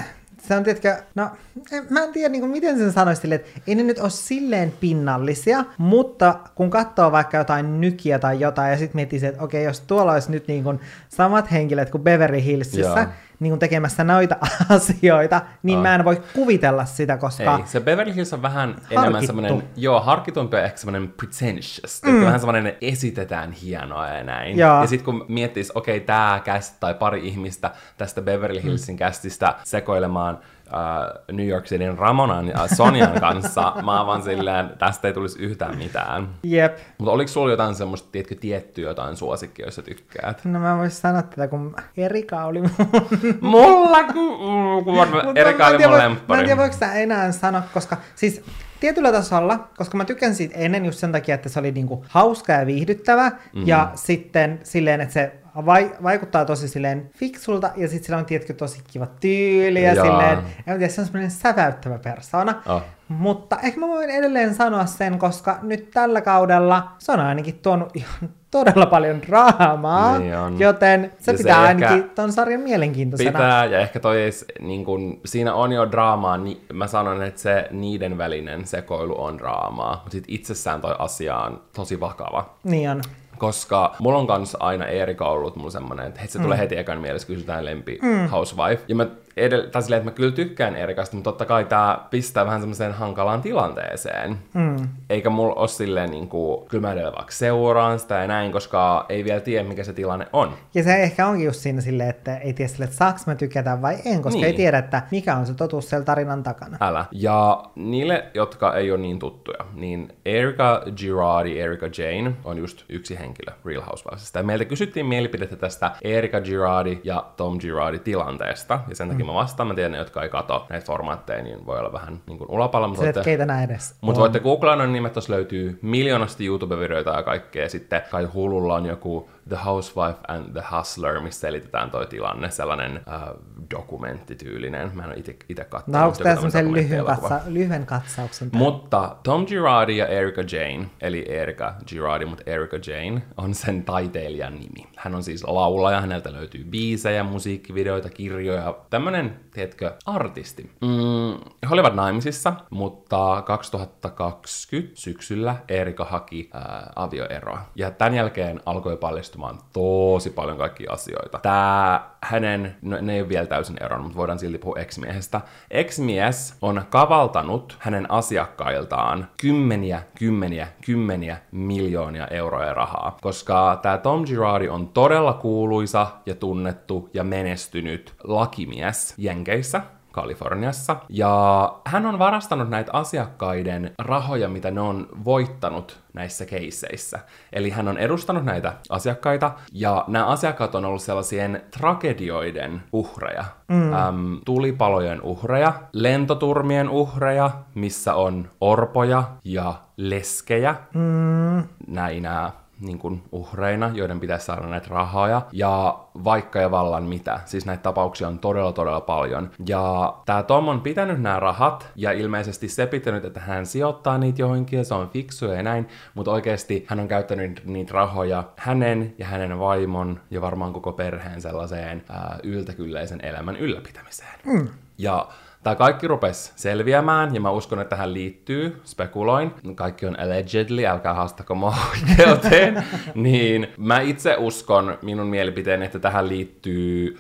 se on, tiedätkö, no, en- mä en tiedä, niin kuin, miten sen sanoisi silleen, että ei ne nyt ole silleen pinnallisia, mutta kun katsoo vaikka jotain nykiä tai jotain, ja sitten miettii, se, että okei, jos tuolla olisi nyt niin kuin samat henkilöt kuin Beverly Hillsissä, Joo. Niin kuin tekemässä noita asioita, niin Ai. mä en voi kuvitella sitä, koska... Ei, se Beverly Hills on vähän enemmän semmoinen, joo, harkitumpi ja ehkä semmoinen pretentious. Mm. Vähän semmoinen esitetään hienoa ja näin. Joo. Ja sitten kun miettis, okei, okay, tämä cast tai pari ihmistä tästä Beverly Hillsin mm. castista sekoilemaan uh, New York Cityn Ramonan ja Sonjan kanssa, mä oon vaan silleen, tästä ei tulisi yhtään mitään. Jep. Mutta oliko sulla jotain semmoista, tiedätkö, tiettyä jotain suosikkia, jos sä tykkäät? No mä voisin sanoa tätä, kun Erika oli mun... Mulla kun, kun Mutta Erika oli mun voiko- Mä en lemppari. tiedä, voiko sitä enää sanoa, koska siis tietyllä tasolla, koska mä tykän siitä ennen just sen takia, että se oli niinku hauska ja viihdyttävä, mm. ja sitten silleen, että se vai, vaikuttaa tosi silleen fiksulta, ja sitten sillä on tietty tosi kiva tyyli, ja Jaa. silleen, en tiedä, se on semmoinen säväyttävä persona. Oh. Mutta ehkä mä voin edelleen sanoa sen, koska nyt tällä kaudella se on ainakin tuonut ihan todella paljon draamaa, Niin on. joten se Ja se pitää ehkä- ainakin ton sarjan mielenkiintoisena. Pitää, ja ehkä toi eis, niin kun, siinä on jo draamaa, niin mä sanon, että se niiden välinen sekoilu on draamaa, mutta sit itsessään toi asia on tosi vakava. Niin on. Koska mulla on kanssa aina Erika ollut mulla semmonen, että se tulee heti ekan mielessä, kysytään lempi mm. housewife. Ja mä edell- tai silleen, että mä kyllä tykkään Erikasta, mutta totta kai tää pistää vähän semmoiseen hankalaan tilanteeseen. Mm. Eikä mulla ole silleen niinku, kyllä mä vaikka seuraan sitä ja näin, koska ei vielä tiedä, mikä se tilanne on. Ja se ehkä onkin just siinä silleen, että ei tiedä silleen, että saaks mä tykätä vai en, koska Niin. ei tiedä, että mikä on se totuus siellä tarinan takana. Älä. Ja niille, jotka ei ole niin tuttuja, niin Erika Girardi, Erika Jane on just yksi henkilö Real Housewivesista. Ja meiltä kysyttiin mielipidettä tästä Erika Girardi ja Tom Girardi tilanteesta. Ja sen takia Mm. Mä vastaan, mä tiedän, ne, jotka ei kato näitä formaatteja, niin voi olla vähän niin kuin ulapalla. Mutta voitte, keitä nää edes mutta voitte googlaa noin nimet, tuossa löytyy miljoonasti YouTube-videoita ja kaikkea. Sitten kai Hululla on joku The Housewife and the Hustler, missä selitetään toi tilanne, sellainen äh, dokumenttityylinen. Mä en ole itse katsonut. No onko tämä semmoisen lyhyen, katsa- lyhyen katsauksen? tää? Mutta Tom Girardi ja Erika Jane, eli Erika Girardi, mutta Erika Jane, on sen taiteilijan nimi. Hän on siis laulaja, häneltä löytyy biisejä, musiikkivideoita, kirjoja, tämmönen, tiedätkö, artisti. Mm, he olivat naimisissa, mutta 2020 syksyllä Erika haki ää, avioeroa. Ja tämän jälkeen alkoi paljastumaan tosi paljon kaikkia asioita. Tää hänen, no ne ei ole vielä täysin eronnut, mutta voidaan silti puhua ex-miehestä. Ex-mies on kavaltanut hänen asiakkailtaan kymmeniä, kymmeniä, kymmeniä miljoonia euroja rahaa, koska tämä Tom Girardi on todella kuuluisa ja tunnettu ja menestynyt lakimies Jenkeissä. Kaliforniassa. Ja hän on varastanut näitä asiakkaiden rahoja, mitä ne on voittanut näissä keisseissä. Eli hän on edustanut näitä asiakkaita, ja nämä asiakkaat on ollut sellaisien tragedioiden uhreja. Mm. Äm, tulipalojen uhreja, lentoturmien uhreja, missä on orpoja ja leskejä. Mm. Näinä niin kuin uhreina, joiden pitäisi saada näitä rahoja, ja vaikka ja vallan mitä. Siis näitä tapauksia on todella, todella paljon. Ja tämä Tom on pitänyt nämä rahat, ja ilmeisesti se pitänyt, että hän sijoittaa niitä johonkin, ja se on fiksu ja näin, mutta oikeasti hän on käyttänyt niitä rahoja hänen ja hänen vaimon, ja varmaan koko perheen sellaiseen ää, yltäkylläisen elämän ylläpitämiseen. Mm. Ja Tämä kaikki rupesi selviämään, ja mä uskon, että tähän liittyy, spekuloin, kaikki on allegedly, älkää haastako mua oikeuteen, niin mä itse uskon minun mielipiteeni, että tähän liittyy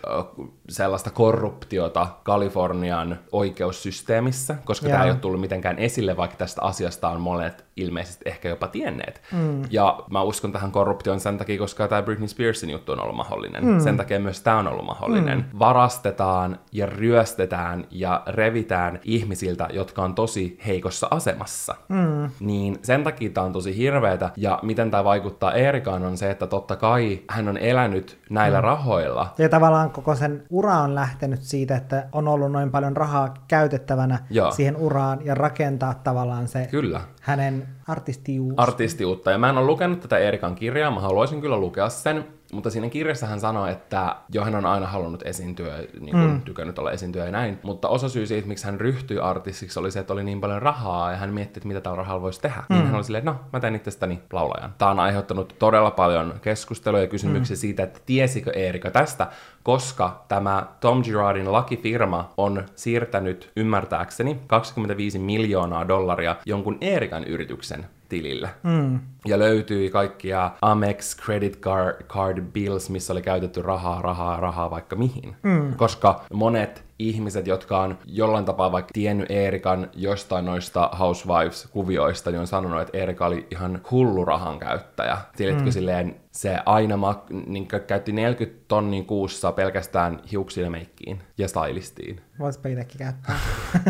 sellaista korruptiota Kalifornian oikeussysteemissä, koska tämä ei ole tullut mitenkään esille, vaikka tästä asiasta on monet ilmeisesti ehkä jopa tienneet. Mm. Ja mä uskon tähän korruptioon sen takia, koska tämä Britney Spearsin juttu on ollut mahdollinen. Mm. Sen takia myös tämä on ollut mahdollinen. Mm. Varastetaan ja ryöstetään ja revitään ihmisiltä, jotka on tosi heikossa asemassa. Mm. Niin sen takia tämä on tosi hirveetä. Ja miten tämä vaikuttaa Erikaan on se, että totta kai hän on elänyt näillä mm. rahoilla. Ja tavallaan koko sen ura on lähtenyt siitä, että on ollut noin paljon rahaa käytettävänä Joo. siihen uraan ja rakentaa tavallaan se Kyllä. hänen artistius. artistiutta. Ja mä en ole lukenut tätä Erikan kirjaa, mä haluaisin kyllä lukea sen, mutta siinä kirjassa hän sanoi, että jo hän on aina halunnut esiintyä, niin kuin mm. tykännyt olla esiintyä ja näin, mutta osa syy siitä, miksi hän ryhtyi artistiksi, oli se, että oli niin paljon rahaa ja hän mietti, että mitä tällä rahalla voisi tehdä. Mm. Niin hän oli silleen, että no, mä teen itsestäni laulajan. Tämä on aiheuttanut todella paljon keskustelua ja kysymyksiä mm. siitä, että tiesikö Erika tästä, koska tämä Tom Girardin lakifirma on siirtänyt ymmärtääkseni 25 miljoonaa dollaria jonkun Erikan yrityksen tilille. Mm. Ja löytyi kaikkia Amex credit card, card bills, missä oli käytetty rahaa, rahaa, rahaa vaikka mihin. Mm. Koska monet ihmiset, jotka on jollain tapaa vaikka tiennyt Eerikan jostain noista Housewives-kuvioista, niin on sanonut, että Eerika oli ihan hullu rahan käyttäjä. Tiedätkö mm. silleen, se aina mak- niin käytti 40 tonnia kuussa pelkästään hiuksiin ja meikkiin ja stylistiin. Voispa itsekin käyttää.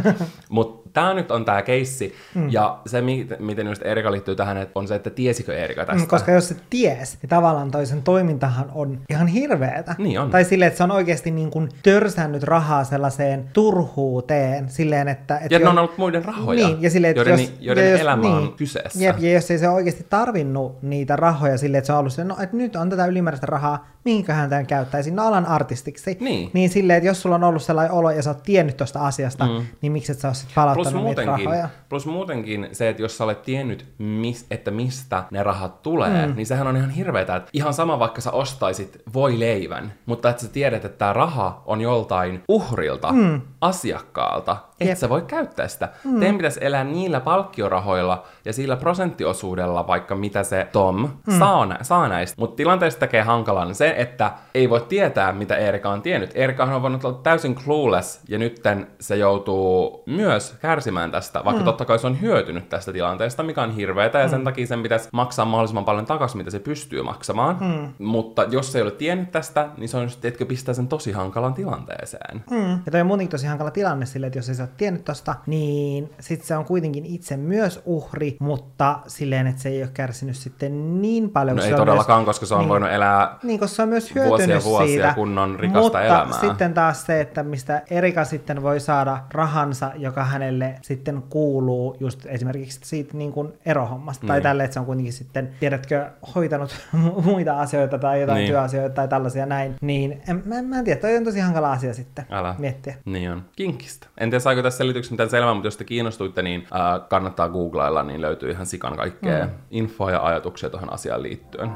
Mutta tämä nyt on tämä keissi, mm. ja se, miten just Erika liittyy tähän, että on se, että tiesikö Erika tästä. Mm, koska jos se ties, niin tavallaan toisen toimintahan on ihan hirveetä. Niin on. Tai silleen, että se on oikeasti niin kuin törsännyt rahaa sellaiseen turhuuteen, silleen, että... että ja jo... ne on ollut muiden rahoja, niin, ja silleen, että joiden, jos, joiden jos, elämä niin, on kyseessä. Jep, ja jos ei se oikeasti tarvinnut niitä rahoja silleen, että se on ollut silleen, no, että nyt on tätä ylimääräistä rahaa, minkähän tämän käyttäisi, no alan artistiksi. Niin. Niin silleen, että jos sulla on ollut sellainen olo ja sä oot tiennyt tuosta asiasta, mm. niin miksi et sä oot palauttanut plus niitä rahoja? Plus muutenkin se, että jos sä olet tiennyt, mis, että mistä ne rahat tulee, mm. niin sehän on ihan hirveetä, että ihan sama vaikka sä ostaisit voi leivän, mutta että sä tiedät, että tämä raha on joltain uhrilta, mm. asiakkaalta, et Jep. sä voi käyttää sitä. Mm. Teidän pitäisi elää niillä palkkiorahoilla ja sillä prosenttiosuudella, vaikka mitä se Tom mm. saa, saa näistä. Mutta tilanteesta tekee hankalan se, että ei voi tietää, mitä Erika on tiennyt. Erika on voinut olla täysin clueless, ja nytten se joutuu myös kärsimään tästä, vaikka mm. totta kai se on hyötynyt tästä tilanteesta, mikä on hirveetä, ja mm. sen takia sen pitäisi maksaa mahdollisimman paljon takaisin, mitä se pystyy maksamaan. Mm. Mutta jos se ei ole tiennyt tästä, niin se on just, etkö pistää sen tosi hankalan tilanteeseen. Mm. Ja toi on muutenkin tosi hankala tilanne sille, että jos ei sä ole tiennyt tosta, niin sitten se on kuitenkin itse myös uhri, mutta silleen, että se ei ole kärsinyt sitten niin paljon. No ei todellakaan, myös, koska se on niin, voinut elää niin, koska se on myös hyötynyt vuosia, vuosia siitä. kunnon rikasta mutta elämää. sitten taas se, että mistä Erika sitten voi saada rahansa, joka hänelle sitten kuuluu just esimerkiksi siitä niin kuin erohommasta, niin. tai tälle, että se on kuitenkin sitten, tiedätkö, hoitanut muita asioita tai jotain niin. työasioita tai tällaisia näin, niin en, mä, mä en tiedä, toi on tosi hankala asia sitten Älä. miettiä. Niin on. Kinkistä. En tiedä, saiko tässä selityksen mitään selvää, mutta jos te kiinnostuitte, niin äh, kannattaa googlailla, niin löytyy ihan sikan kaikkea mm. infoa ja ajatuksia tuohon asiaan liittyen.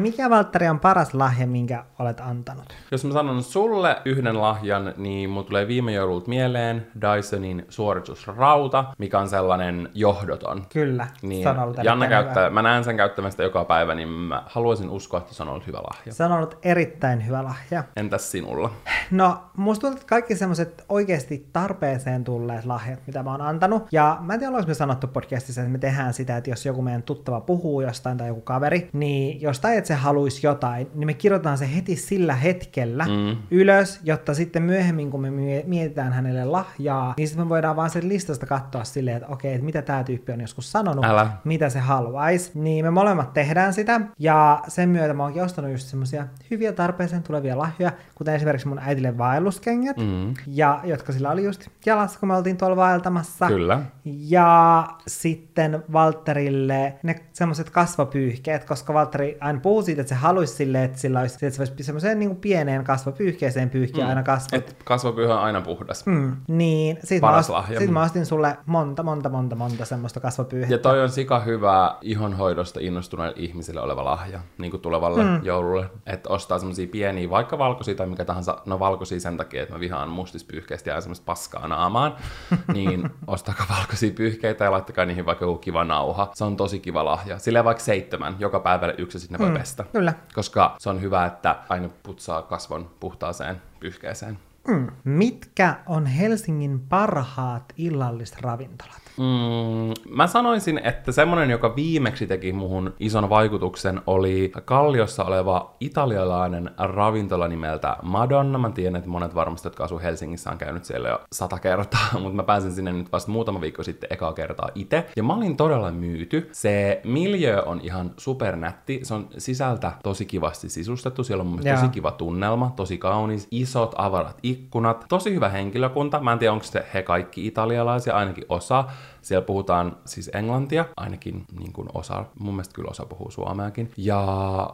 Mikä Valtteri on paras lahja, minkä olet antanut? Jos mä sanon sulle yhden lahjan, niin mun tulee viime joululta mieleen Dysonin suoritusrauta, mikä on sellainen johdoton. Kyllä, niin, se on ollut Janna käyttää, hyvä. mä näen sen käyttämästä joka päivä, niin mä haluaisin uskoa, että se on ollut hyvä lahja. Se on ollut erittäin hyvä lahja. Entäs sinulla? No, musta tuntuu, että kaikki semmoiset oikeasti tarpeeseen tulleet lahjat, mitä mä oon antanut, ja mä en tiedä, ollaanko me sanottu podcastissa, että me tehdään sitä, että jos joku meidän tuttava puhuu jostain tai joku kaveri, niin jostain, että se haluaisi jotain, niin me kirjoitetaan se heti sillä hetkellä mm. ylös, jotta sitten myöhemmin, kun me mietitään hänelle lahjaa, niin sitten me voidaan vaan sen listasta katsoa silleen, että okei, että mitä tämä tyyppi on joskus sanonut, Älä. mitä se haluaisi. Niin me molemmat tehdään sitä, ja sen myötä mä oonkin ostanut just semmosia hyviä tarpeeseen tulevia lahjoja, kuten esimerkiksi mun äitille vaelluskengät, mm. ja jotka sillä oli just jalassa, kun me oltiin tuolla vaeltamassa. Kyllä. Ja sitten Valterille ne semmoiset kasvopyyhkeet, koska Valtteri aina puhuu siitä, että se haluaisi silleen, että, sillä olisi, että se voisi semmoiseen niin kuin pieneen kasvopyyhkeeseen pyyhkiä mm. aina kasvot. Et kasvopyyhä on aina puhdas. Mm. Niin, sit Paras mä, lahja. Sit mä ostin sulle monta, monta, monta, monta semmoista kasvopyyhettä. Ja toi on sika hyvä ihonhoidosta innostuneille ihmisille oleva lahja, niin kuin tulevalle mm. joululle. Että ostaa semmoisia pieniä, vaikka valkoisia tai mikä tahansa, no valkoisia sen takia, että mä vihaan mustispyyhkeistä ja semmoista paskaa naamaan, niin ostakaa valkoisia pyyhkeitä ja laittakaa niihin vaikka joku kiva nauha. Se on tosi kiva lahja. Sillä vaikka seitsemän, joka päivälle yksi sitten ne voi mm. Pestä. Kyllä. Koska se on hyvä, että aina putsaa kasvon puhtaaseen pyyhkeeseen. Mm. Mitkä on Helsingin parhaat illalliset ravintolat? Mm, mä sanoisin, että semmonen, joka viimeksi teki muhun ison vaikutuksen, oli Kalliossa oleva italialainen ravintola nimeltä Madonna. Mä tiedän, että monet varmasti, jotka asuu Helsingissä, on käynyt siellä jo sata kertaa, mutta mä pääsin sinne nyt vasta muutama viikko sitten ekaa kertaa itse. Ja mä olin todella myyty. Se miljö on ihan supernätti. Se on sisältä tosi kivasti sisustettu. Siellä on mun tosi kiva tunnelma, tosi kaunis, isot avarat ikkunat, tosi hyvä henkilökunta. Mä en tiedä, onko se he kaikki italialaisia, ainakin osa. Siellä puhutaan siis englantia, ainakin niin kuin osa, mun mielestä kyllä osa puhuu suomeakin. Ja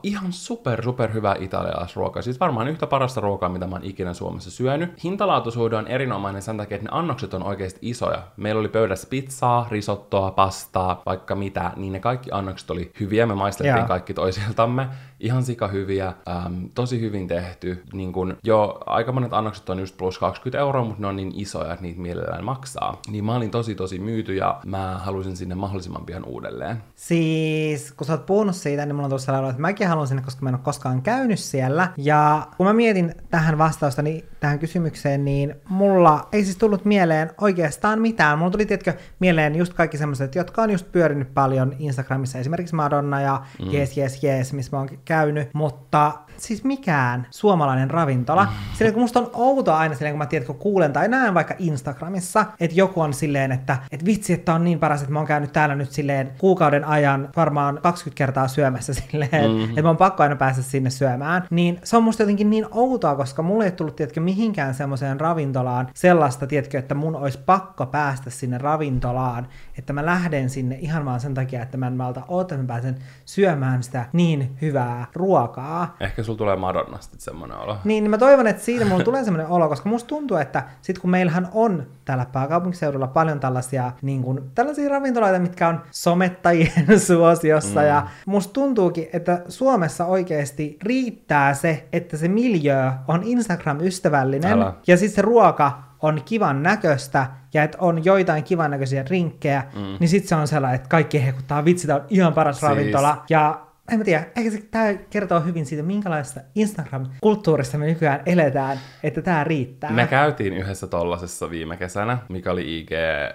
ihan super, super hyvä italialaisruoka. Siis varmaan yhtä parasta ruokaa, mitä mä oon ikinä Suomessa syönyt. Hintalaatuisuuden on erinomainen sen takia, että ne annokset on oikeasti isoja. Meillä oli pöydässä pizzaa, risottoa, pastaa, vaikka mitä, niin ne kaikki annokset oli hyviä. Me maistettiin yeah. kaikki toisiltamme. Ihan sika hyviä, äm, tosi hyvin tehty. Niin kun, jo aika monet annokset on just plus 20 euroa, mutta ne on niin isoja, että niitä mielellään maksaa. Niin mä olin tosi tosi myyty ja mä haluaisin sinne mahdollisimman pian uudelleen. Siis, kun sä oot puhunut siitä, niin mulla on tullut sellainen, että mäkin haluan sinne, koska mä en ole koskaan käynyt siellä. Ja kun mä mietin tähän vastausta, niin tähän kysymykseen, niin mulla ei siis tullut mieleen oikeastaan mitään. Mulla tuli, tietkö, mieleen just kaikki semmoiset, jotka on just pyörinyt paljon Instagramissa, esimerkiksi Madonna ja mm. Yes, Yes, Yes, missä mä oon käynyt, mutta siis mikään suomalainen ravintola. Mm. Silleen, kun musta on outoa aina silleen, kun mä tiedän, kun kuulen tai näen vaikka Instagramissa, että joku on silleen, että, että vitsi, että on niin paras, että mä oon käynyt täällä nyt silleen kuukauden ajan varmaan 20 kertaa syömässä silleen, mm-hmm. että mä oon pakko aina päästä sinne syömään. Niin se on musta jotenkin niin outoa, koska mulle ei tullut, tiedätkö, mihinkään semmoiseen ravintolaan sellaista, tiedätkö, että mun olisi pakko päästä sinne ravintolaan, että mä lähden sinne ihan vaan sen takia, että mä en malta oota, että mä pääsen syömään sitä niin hyvää ruokaa. Ehkä sulla tulee Madonnasta semmoinen olo. Niin, niin mä toivon, että siitä mulla tulee semmoinen olo, koska musta tuntuu, että sit kun meillähän on täällä pääkaupunkiseudulla paljon tällaisia, niin kuin, tällaisia ravintoloita, mitkä on somettajien suosiossa, mm. ja musta tuntuukin, että Suomessa oikeasti riittää se, että se miljö on Instagram-ystävällinen, Älä. ja sitten se ruoka on kivan näköistä ja että on joitain kivan näköisiä rinkkejä, mm. niin sitten se on sellainen, että kaikki hehkuttaa, vitsi, tämä on ihan paras siis... ravintola. Ja en mä tiedä, ehkä se, tämä kertoo hyvin siitä, minkälaista Instagram-kulttuurista me nykyään eletään, että tämä riittää. Me käytiin yhdessä tollasessa viime kesänä, mikä oli IG,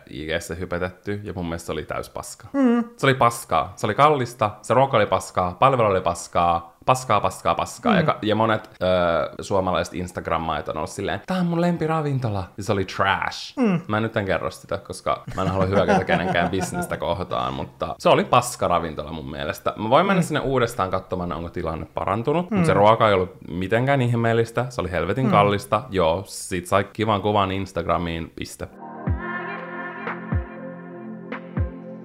IGssä hypetetty, ja mun mielestä se oli täys paska. Mm. Se oli paskaa. Se oli kallista, se ruoka oli paskaa, palvelu oli paskaa, paskaa, paskaa, paskaa. Mm. Ja, ja monet ö, suomalaiset Instagram-maat on ollut silleen, tää on mun lempiravintola. Ja se oli trash. Mm. Mä en nyt en kerro sitä, koska mä en halua hyökätä kenenkään bisnestä kohtaan, mutta se oli paska ravintola mun mielestä. Mä voin mennä mm. sinne uudestaan katsomaan, onko tilanne parantunut, mm. mutta se ruoka ei ollut mitenkään ihmeellistä. Se oli helvetin mm. kallista. Joo, sit sai kivan kuvan Instagramiin, piste.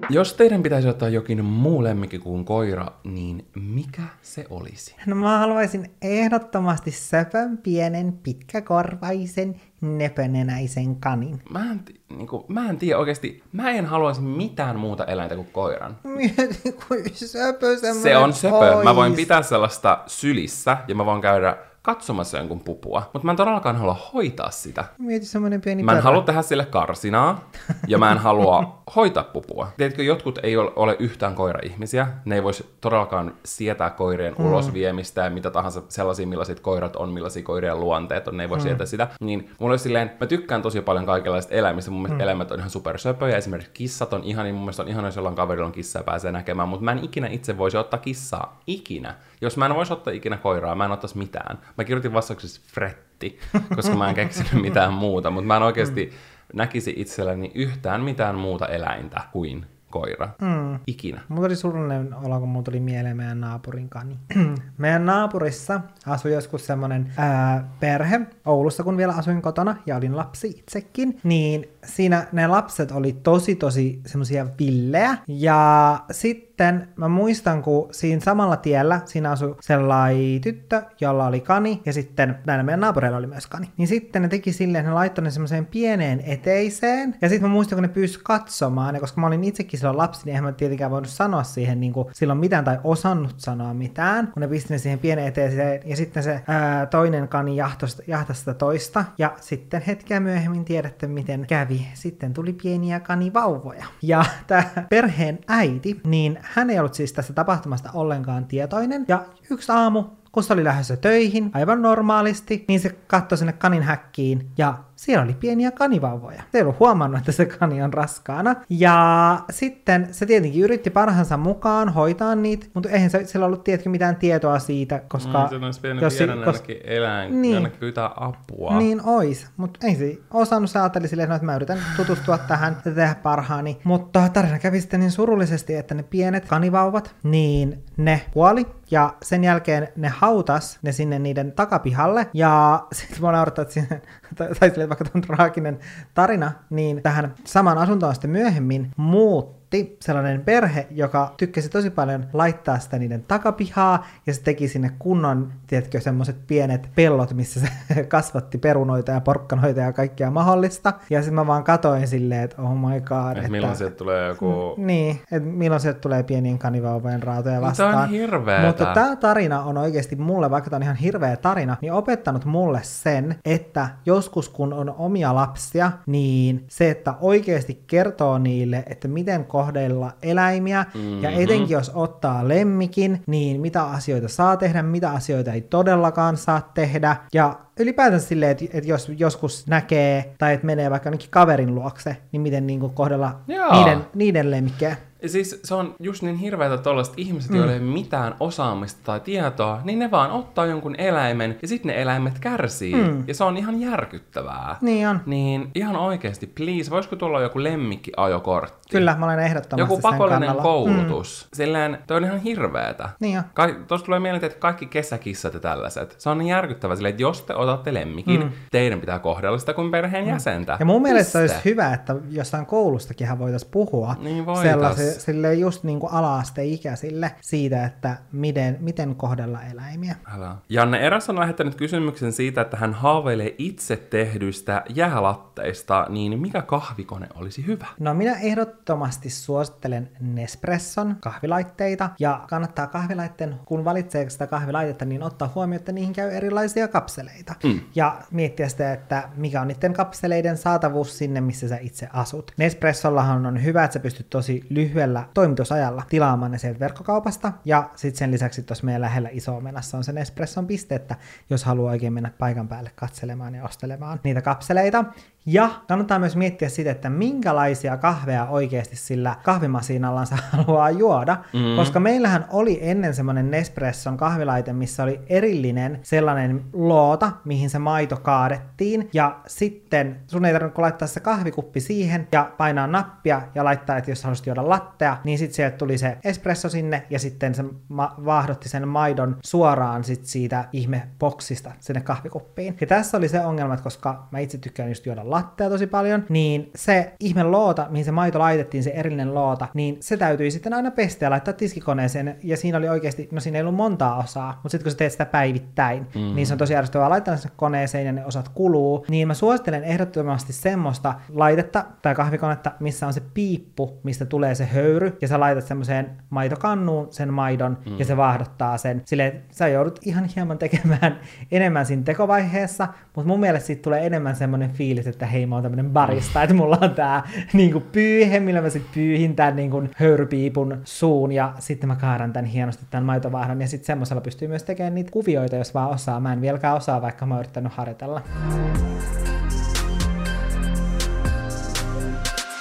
Jos teidän pitäisi ottaa jokin muu lemmikki kuin koira, niin mikä se olisi? No mä haluaisin ehdottomasti söpön, pienen, pitkäkorvaisen, nepönenäisen kanin. Mä en, t- niinku, mä en tiedä oikeasti, mä en haluaisi mitään muuta eläintä kuin koiran. Kuin söpö Se on söpö. Ois. Mä voin pitää sellaista sylissä ja mä voin käydä katsomassa jonkun pupua, mutta mä en todellakaan halua hoitaa sitä. Mieti semmoinen pieni Mä en halua tehdä sille karsinaa, ja mä en halua hoitaa pupua. Tiedätkö, jotkut ei ole yhtään koira-ihmisiä, ne ei voisi todellakaan sietää koirien mm. ulosviemistä ja mitä tahansa sellaisia, millaiset koirat on, millaisia koirien luonteet on, ne ei voi mm. sietää sitä. Niin mulla on silleen, mä tykkään tosi paljon kaikenlaista eläimistä, mun mielestä mm. eläimet on ihan supersöpöjä, esimerkiksi kissat on ihan, mun mielestä on ihan, jos jollain kaverilla on kissa ja pääsee näkemään, mutta mä en ikinä itse voisi ottaa kissaa, ikinä. Jos mä en voisi ottaa ikinä koiraa, mä en ottaisi mitään. Mä kirjoitin vastauksessa fretti, koska mä en keksinyt mitään muuta, mutta mä en oikeasti mm. näkisi itselleni yhtään mitään muuta eläintä kuin koira. Mm. Ikinä. Mulla oli surullinen olo, kun mulla tuli mieleen meidän naapurin kani. meidän naapurissa asui joskus semmoinen ää, perhe Oulussa, kun vielä asuin kotona ja olin lapsi itsekin. Niin siinä ne lapset oli tosi tosi semmoisia villejä. Ja sitten mä muistan, kun siinä samalla tiellä siinä asui sellainen tyttö, jolla oli kani, ja sitten näillä meidän naapureilla oli myös kani. Niin sitten ne teki silleen, että ne laittoi ne semmoiseen pieneen eteiseen, ja sitten mä muistan, kun ne pyysi katsomaan, ja koska mä olin itsekin silloin lapsi, niin eihän mä tietenkään voinut sanoa siihen niin kuin silloin mitään tai osannut sanoa mitään, kun ne pisti ne siihen pieneen eteiseen, ja sitten se ää, toinen kani jahtasi sitä toista, ja sitten hetkeä myöhemmin tiedätte, miten kävi sitten tuli pieniä kanivauvoja. Ja tämä perheen äiti, niin hän ei ollut siis tästä tapahtumasta ollenkaan tietoinen. Ja yksi aamu, kun se oli lähdössä töihin aivan normaalisti, niin se katsoi sinne kanin häkkiin ja siellä oli pieniä kanivauvoja. Se ei ollut huomannut, että se kani on raskaana. Ja sitten se tietenkin yritti parhaansa mukaan hoitaa niitä, mutta eihän se, sillä ollut tietenkin mitään tietoa siitä, koska... Mm, se olisi pieni jos viedä kos... eläin, niin, pyytää apua. Niin ois, mutta ei se osannut. Se ajatteli silleen, että mä yritän tutustua tähän ja tehdä parhaani. Mutta tarina kävi sitten niin surullisesti, että ne pienet kanivauvat, niin ne kuoli ja sen jälkeen ne hautas ne sinne niiden takapihalle. Ja sitten mä naurattaa, että sinne, tai vaikka on traaginen tarina, niin tähän samaan asuntoon sitten myöhemmin muut asutti sellainen perhe, joka tykkäsi tosi paljon laittaa sitä niiden takapihaa, ja se teki sinne kunnon, tiedätkö, semmoiset pienet pellot, missä se kasvatti perunoita ja porkkanoita ja kaikkea mahdollista. Ja sitten mä vaan katoin silleen, että oh my god. Et milloin sieltä tulee joku... Niin, että milloin sieltä tulee pienien kanivauvojen raatoja Tämä vastaan. on hirveetä. Mutta tämä tarina on oikeasti mulle, vaikka tämä on ihan hirveä tarina, niin opettanut mulle sen, että joskus kun on omia lapsia, niin se, että oikeasti kertoo niille, että miten kohdella eläimiä, mm-hmm. ja etenkin jos ottaa lemmikin, niin mitä asioita saa tehdä, mitä asioita ei todellakaan saa tehdä, ja ylipäätänsä silleen, että, että jos joskus näkee, tai että menee vaikka jonnekin kaverin luokse, niin miten niin kuin kohdella niiden, niiden lemmikkejä. Siis se on just niin hirveätä tollaiset ihmiset, joilla ei ole mitään osaamista tai tietoa, niin ne vaan ottaa jonkun eläimen ja sitten ne eläimet kärsii. Mm. Ja se on ihan järkyttävää. Niin on. Niin ihan oikeasti, please, voisiko tulla joku lemmikkiajokortti? Kyllä, mä olen ehdottomasti Joku sen pakollinen kannalla. koulutus. Mm. Silleen, toi on ihan hirveetä. Niin on. Ka- Tuossa tulee mieleen, että kaikki kesäkissat ja tällaiset. Se on niin järkyttävää silleen, että jos te otatte lemmikin, mm. teidän pitää kohdella sitä kuin perheen jäsentä. Ja mun mielestä Piste. olisi hyvä, että jossain koulustakin voitaisiin puhua Niin voitais. Sille just niin kuin ala-asteikäisille siitä, että miten, miten kohdella eläimiä. Älä. Janne Eräs on lähettänyt kysymyksen siitä, että hän haaveilee itse tehdyistä jäälatteista, niin mikä kahvikone olisi hyvä? No minä ehdottomasti suosittelen Nespresson kahvilaitteita ja kannattaa kahvilaitteen, kun valitsee sitä kahvilaitetta, niin ottaa huomioon, että niihin käy erilaisia kapseleita. Mm. Ja miettiä sitä, että mikä on niiden kapseleiden saatavuus sinne, missä sä itse asut. Nespressollahan on hyvä, että sä pystyt tosi lyhyellä toimitusajalla tilaamaan ne sieltä verkkokaupasta. Ja sitten sen lisäksi tuossa meidän lähellä iso on se Nespresson piste, että jos haluaa oikein mennä paikan päälle katselemaan ja ostelemaan niitä kapseleita. Ja kannattaa myös miettiä sitä, että minkälaisia kahveja oikeasti sillä kahvimasiinallansa haluaa juoda, mm. koska meillähän oli ennen semmoinen Nespresson kahvilaite, missä oli erillinen sellainen loota, mihin se maito kaadettiin, ja sitten sun ei tarvinnut laittaa se kahvikuppi siihen ja painaa nappia ja laittaa, että jos haluaisit juoda lattea, niin sitten sieltä tuli se espresso sinne ja sitten se ma- vaahdotti sen maidon suoraan sit siitä ihme boksista sinne kahvikuppiin. Ja tässä oli se ongelma, että koska mä itse tykkään just juoda lattea tosi paljon, niin se ihme loota, mihin se maito laitettiin, se erillinen loota, niin se täytyi sitten aina pestä ja laittaa tiskikoneeseen, ja siinä oli oikeasti, no siinä ei ollut montaa osaa, mutta sitten kun sä teet sitä päivittäin, mm. niin se on tosi ärsyttävää laittaa sinne koneeseen ja ne osat kuluu, niin mä suosittelen ehdottomasti semmoista laitetta tai kahvikonetta, missä on se piippu, mistä tulee se höyry, ja sä laitat semmoiseen maitokannuun sen maidon, mm. ja se vaahdottaa sen. Silleen, sä joudut ihan hieman tekemään enemmän siinä tekovaiheessa, mutta mun mielestä siitä tulee enemmän semmoinen fiilis, että hei mä oon tämmönen barista, että mulla on tää niinku pyyhe, millä mä sit pyyhin tän niinku höyrypiipun suun, ja sitten mä kaaran tän hienosti tän maitovaahdon, ja sitten semmoisella pystyy myös tekemään niitä kuvioita, jos vaan osaa. Mä en vieläkään osaa, vaikka mä oon yrittänyt harjoitella.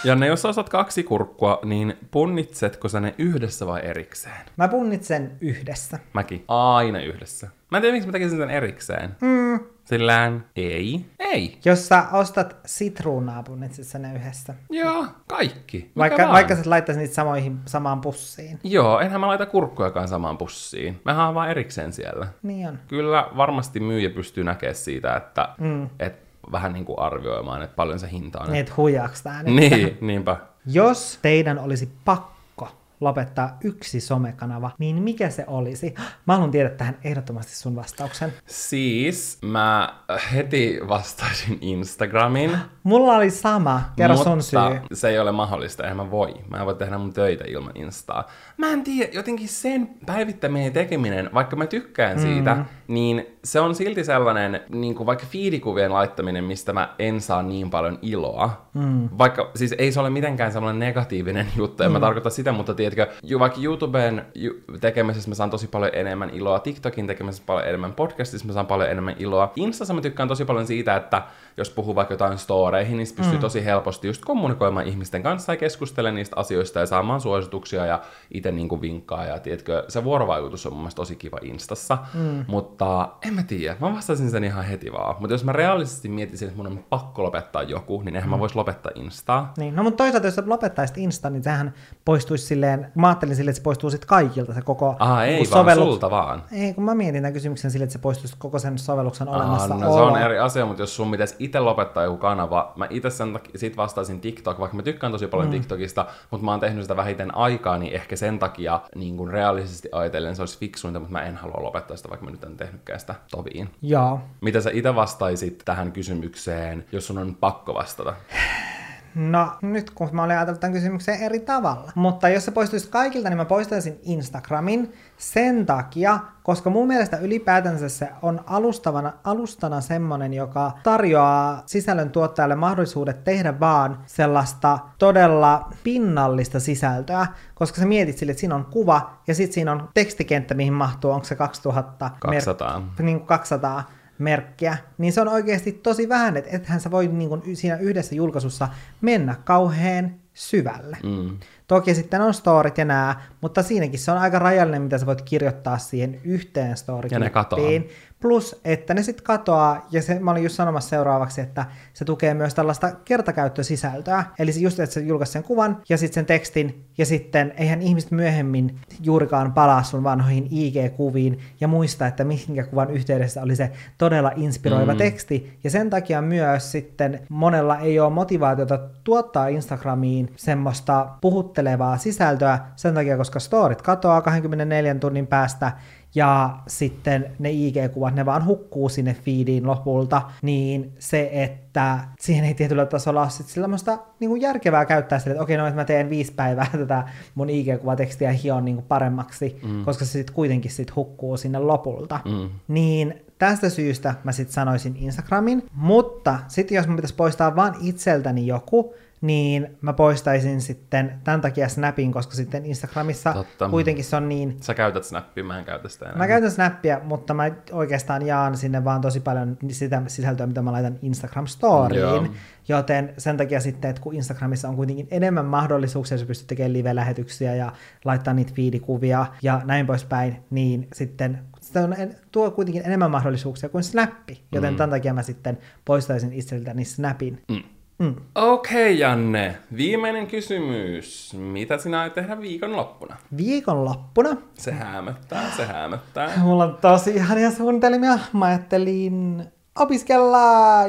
Janne, jos osaat kaksi kurkkua, niin punnitsetko sä ne yhdessä vai erikseen? Mä punnitsen yhdessä. Mäkin. Aina yhdessä. Mä en tiedä, miksi mä tekisin sen erikseen. Mm. Sillään ei. Ei. Jos sä ostat sitruunaa, punnitset sä ne yhdessä. Joo, kaikki. Mikä Vaikka, vaan. vaikka sä laittaisit niitä samoihin, samaan pussiin. Joo, enhän mä laita kurkkujakaan samaan pussiin. Mähän on vaan erikseen siellä. Niin on. Kyllä varmasti myyjä pystyy näkemään siitä, että mm. et vähän niin kuin arvioimaan, että paljon se hinta on. Niin, et huijaaks tää nyt? Niin, niinpä. Jos teidän olisi pakko lopettaa yksi somekanava, niin mikä se olisi? Mä haluan tietää tähän ehdottomasti sun vastauksen. Siis mä heti vastaisin Instagramin. Mulla oli sama. Kerro mutta sun syy. se ei ole mahdollista, eihän mä voi. Mä en voi tehdä mun töitä ilman Instaa. Mä en tiedä, jotenkin sen päivittäminen tekeminen, vaikka mä tykkään siitä, mm. niin se on silti sellainen, niin kuin vaikka fiidikuvien laittaminen, mistä mä en saa niin paljon iloa. Mm. Vaikka, siis ei se ole mitenkään sellainen negatiivinen juttu, en mm. mä tarkoita sitä, mutta tiedätkö, vaikka YouTuben tekemisessä mä saan tosi paljon enemmän iloa, TikTokin tekemisessä paljon enemmän, podcastissa mä saan paljon enemmän iloa. Instassa mä tykkään tosi paljon siitä, että jos puhuu vaikka jotain storeihin, niin se pystyy mm. tosi helposti just kommunikoimaan ihmisten kanssa ja keskustelemaan niistä asioista ja saamaan suosituksia ja itse niinku vinkkaa. Ja tiedätkö, se vuorovaikutus on mun mielestä tosi kiva Instassa. Mm. Mutta en mä tiedä, mä vastasin sen ihan heti vaan. Mutta jos mä realistisesti mietisin, että mun on pakko lopettaa joku, niin eihän mm. mä vois lopettaa Instaa. Niin, no mutta toisaalta jos sä lopettaisit Insta, niin sehän poistuisi silleen silleen, mä ajattelin silleen, että se poistuu sitten kaikilta se koko Ah, ei niinku vaan sulta vaan. Ei, kun mä mietin tämän kysymyksen silleen, että se poistuisi koko sen sovelluksen Ah, olemassa no se on eri asia, mutta jos sun pitäisi itse lopettaa joku kanava, mä itse sen takia, sit vastaisin TikTok, vaikka mä tykkään tosi paljon mm. TikTokista, mutta mä oon tehnyt sitä vähiten aikaa, niin ehkä sen takia niin kuin realistisesti ajatellen se olisi fiksuinta, mutta mä en halua lopettaa sitä, vaikka mä nyt en tehnytkään sitä toviin. Joo. Mitä sä itse vastaisit tähän kysymykseen, jos sun on pakko vastata? No, nyt kun mä olin ajatellut tämän kysymyksen eri tavalla. Mutta jos se poistuisi kaikilta, niin mä poistaisin Instagramin sen takia, koska mun mielestä ylipäätänsä se on alustavana, alustana semmonen, joka tarjoaa sisällön tuottajalle mahdollisuudet tehdä vaan sellaista todella pinnallista sisältöä, koska sä mietit sille, että siinä on kuva ja sitten siinä on tekstikenttä, mihin mahtuu, onko se 2000? 200. Mer- niin kuin 200 merkkiä, niin se on oikeasti tosi vähän, että ethän sä voi niin siinä yhdessä julkaisussa mennä kauhean syvälle. Mm. Toki sitten on storit ja nää, mutta siinäkin se on aika rajallinen, mitä sä voit kirjoittaa siihen yhteen story Ja ne katoaa. Plus, että ne sitten katoaa, ja se, mä olin just sanomassa seuraavaksi, että se tukee myös tällaista kertakäyttösisältöä. Eli se just, että sä julkaiset sen kuvan ja sitten sen tekstin, ja sitten eihän ihmiset myöhemmin juurikaan palaa sun vanhoihin IG-kuviin ja muista, että minkä kuvan yhteydessä oli se todella inspiroiva mm. teksti. Ja sen takia myös sitten monella ei ole motivaatiota tuottaa Instagramiin semmoista puhuttelevaa sisältöä sen takia, koska storit katoaa 24 tunnin päästä, ja sitten ne IG-kuvat, ne vaan hukkuu sinne feediin lopulta, niin se, että siihen ei tietyllä tasolla ole sitten sellaista niin kuin järkevää käyttää sille, että okei, no että mä teen viisi päivää tätä mun IG-kuvatekstiä hion niin kuin paremmaksi, mm. koska se sitten kuitenkin sit hukkuu sinne lopulta. Mm. Niin tästä syystä mä sitten sanoisin Instagramin, mutta sitten jos mun pitäisi poistaa vaan itseltäni joku, niin mä poistaisin sitten tämän takia Snapin, koska sitten Instagramissa Totta. kuitenkin se on niin... Sä käytät Snappia, mä en käytä sitä enää. Mä käytän Snappia, mutta mä oikeastaan jaan sinne vaan tosi paljon sitä sisältöä, mitä mä laitan Instagram Storyin, Joo. joten sen takia sitten, että kun Instagramissa on kuitenkin enemmän mahdollisuuksia, sä pystyt tekemään live-lähetyksiä ja laittaa niitä fiidikuvia ja näin poispäin, niin sitten sitä on, tuo kuitenkin enemmän mahdollisuuksia kuin Snappi, joten mm. tämän takia mä sitten poistaisin itseltäni Snapin. Mm. Mm. Okei, okay, Janne. Viimeinen kysymys. Mitä sinä aiot tehdä viikonloppuna? Viikonloppuna? Se hämöttää, se hämöttää. Mulla on tosi ihania suunnitelmia. Mä ajattelin opiskella!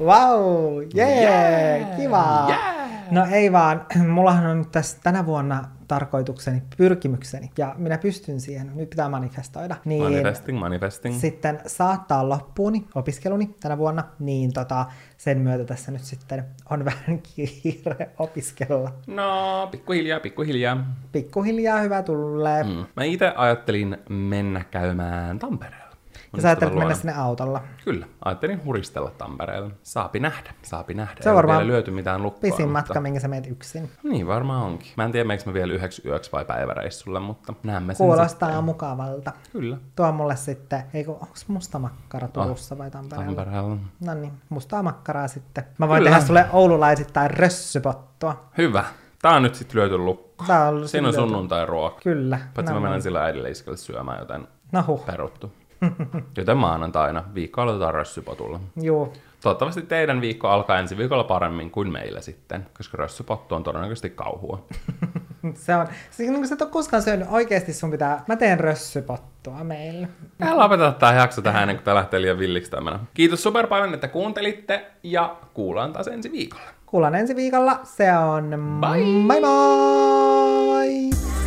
wow, yeah, yeah, kiva! Yeah. No ei vaan, mullahan on nyt tässä tänä vuonna tarkoitukseni, pyrkimykseni, ja minä pystyn siihen, nyt pitää manifestoida. Niin manifesting, manifesting. Sitten saattaa loppuuni opiskeluni tänä vuonna, niin tota, sen myötä tässä nyt sitten on vähän kiire opiskella. No, pikkuhiljaa, pikkuhiljaa. Pikkuhiljaa hyvä tulee. Mm. Mä itse ajattelin mennä käymään Tampereella. Ja sä ajattelit mennä sinne autolla. Kyllä, ajattelin huristella Tampereella. Saapi nähdä, saapi nähdä. Se on varmaan vielä lyöty mitään lukkoa. Pisin mutta... matka, minkä sä meet yksin. Niin varmaan onkin. Mä en tiedä, meikö mä vielä yhdeksi yöksi vai päiväreissulle, mutta näemme sen Kuulostaa sitten. mukavalta. Kyllä. Tuo mulle sitten, eikö, onko musta makkara Turussa oh, vai Tampereella? Tampereella. No niin, mustaa makkaraa sitten. Mä voin Kyllä. tehdä sulle oululaisittain rössypottua. Hyvä. Tää on nyt sitten lyöty lukko. Tää on Siinä on sunnuntai ruoka. Kyllä. Paitsi mä menen sillä äidille iskelle syömään, joten no huh. peruttu. Joten maanantaina viikko aloitetaan rössypotulla. Joo. Toivottavasti teidän viikko alkaa ensi viikolla paremmin kuin meillä sitten, koska rössypottu on todennäköisesti kauhua. se on, siis kun sä et ole koskaan syönyt, oikeasti sun pitää, mä teen rössypottua meillä. Ja lopeta tämä jakso tähän ennen kuin tämä lähtee liian villiksi tämmönen. Kiitos super paljon, että kuuntelitte ja kuullaan taas ensi viikolla. Kuullaan ensi viikolla. Se on bye bye! bye.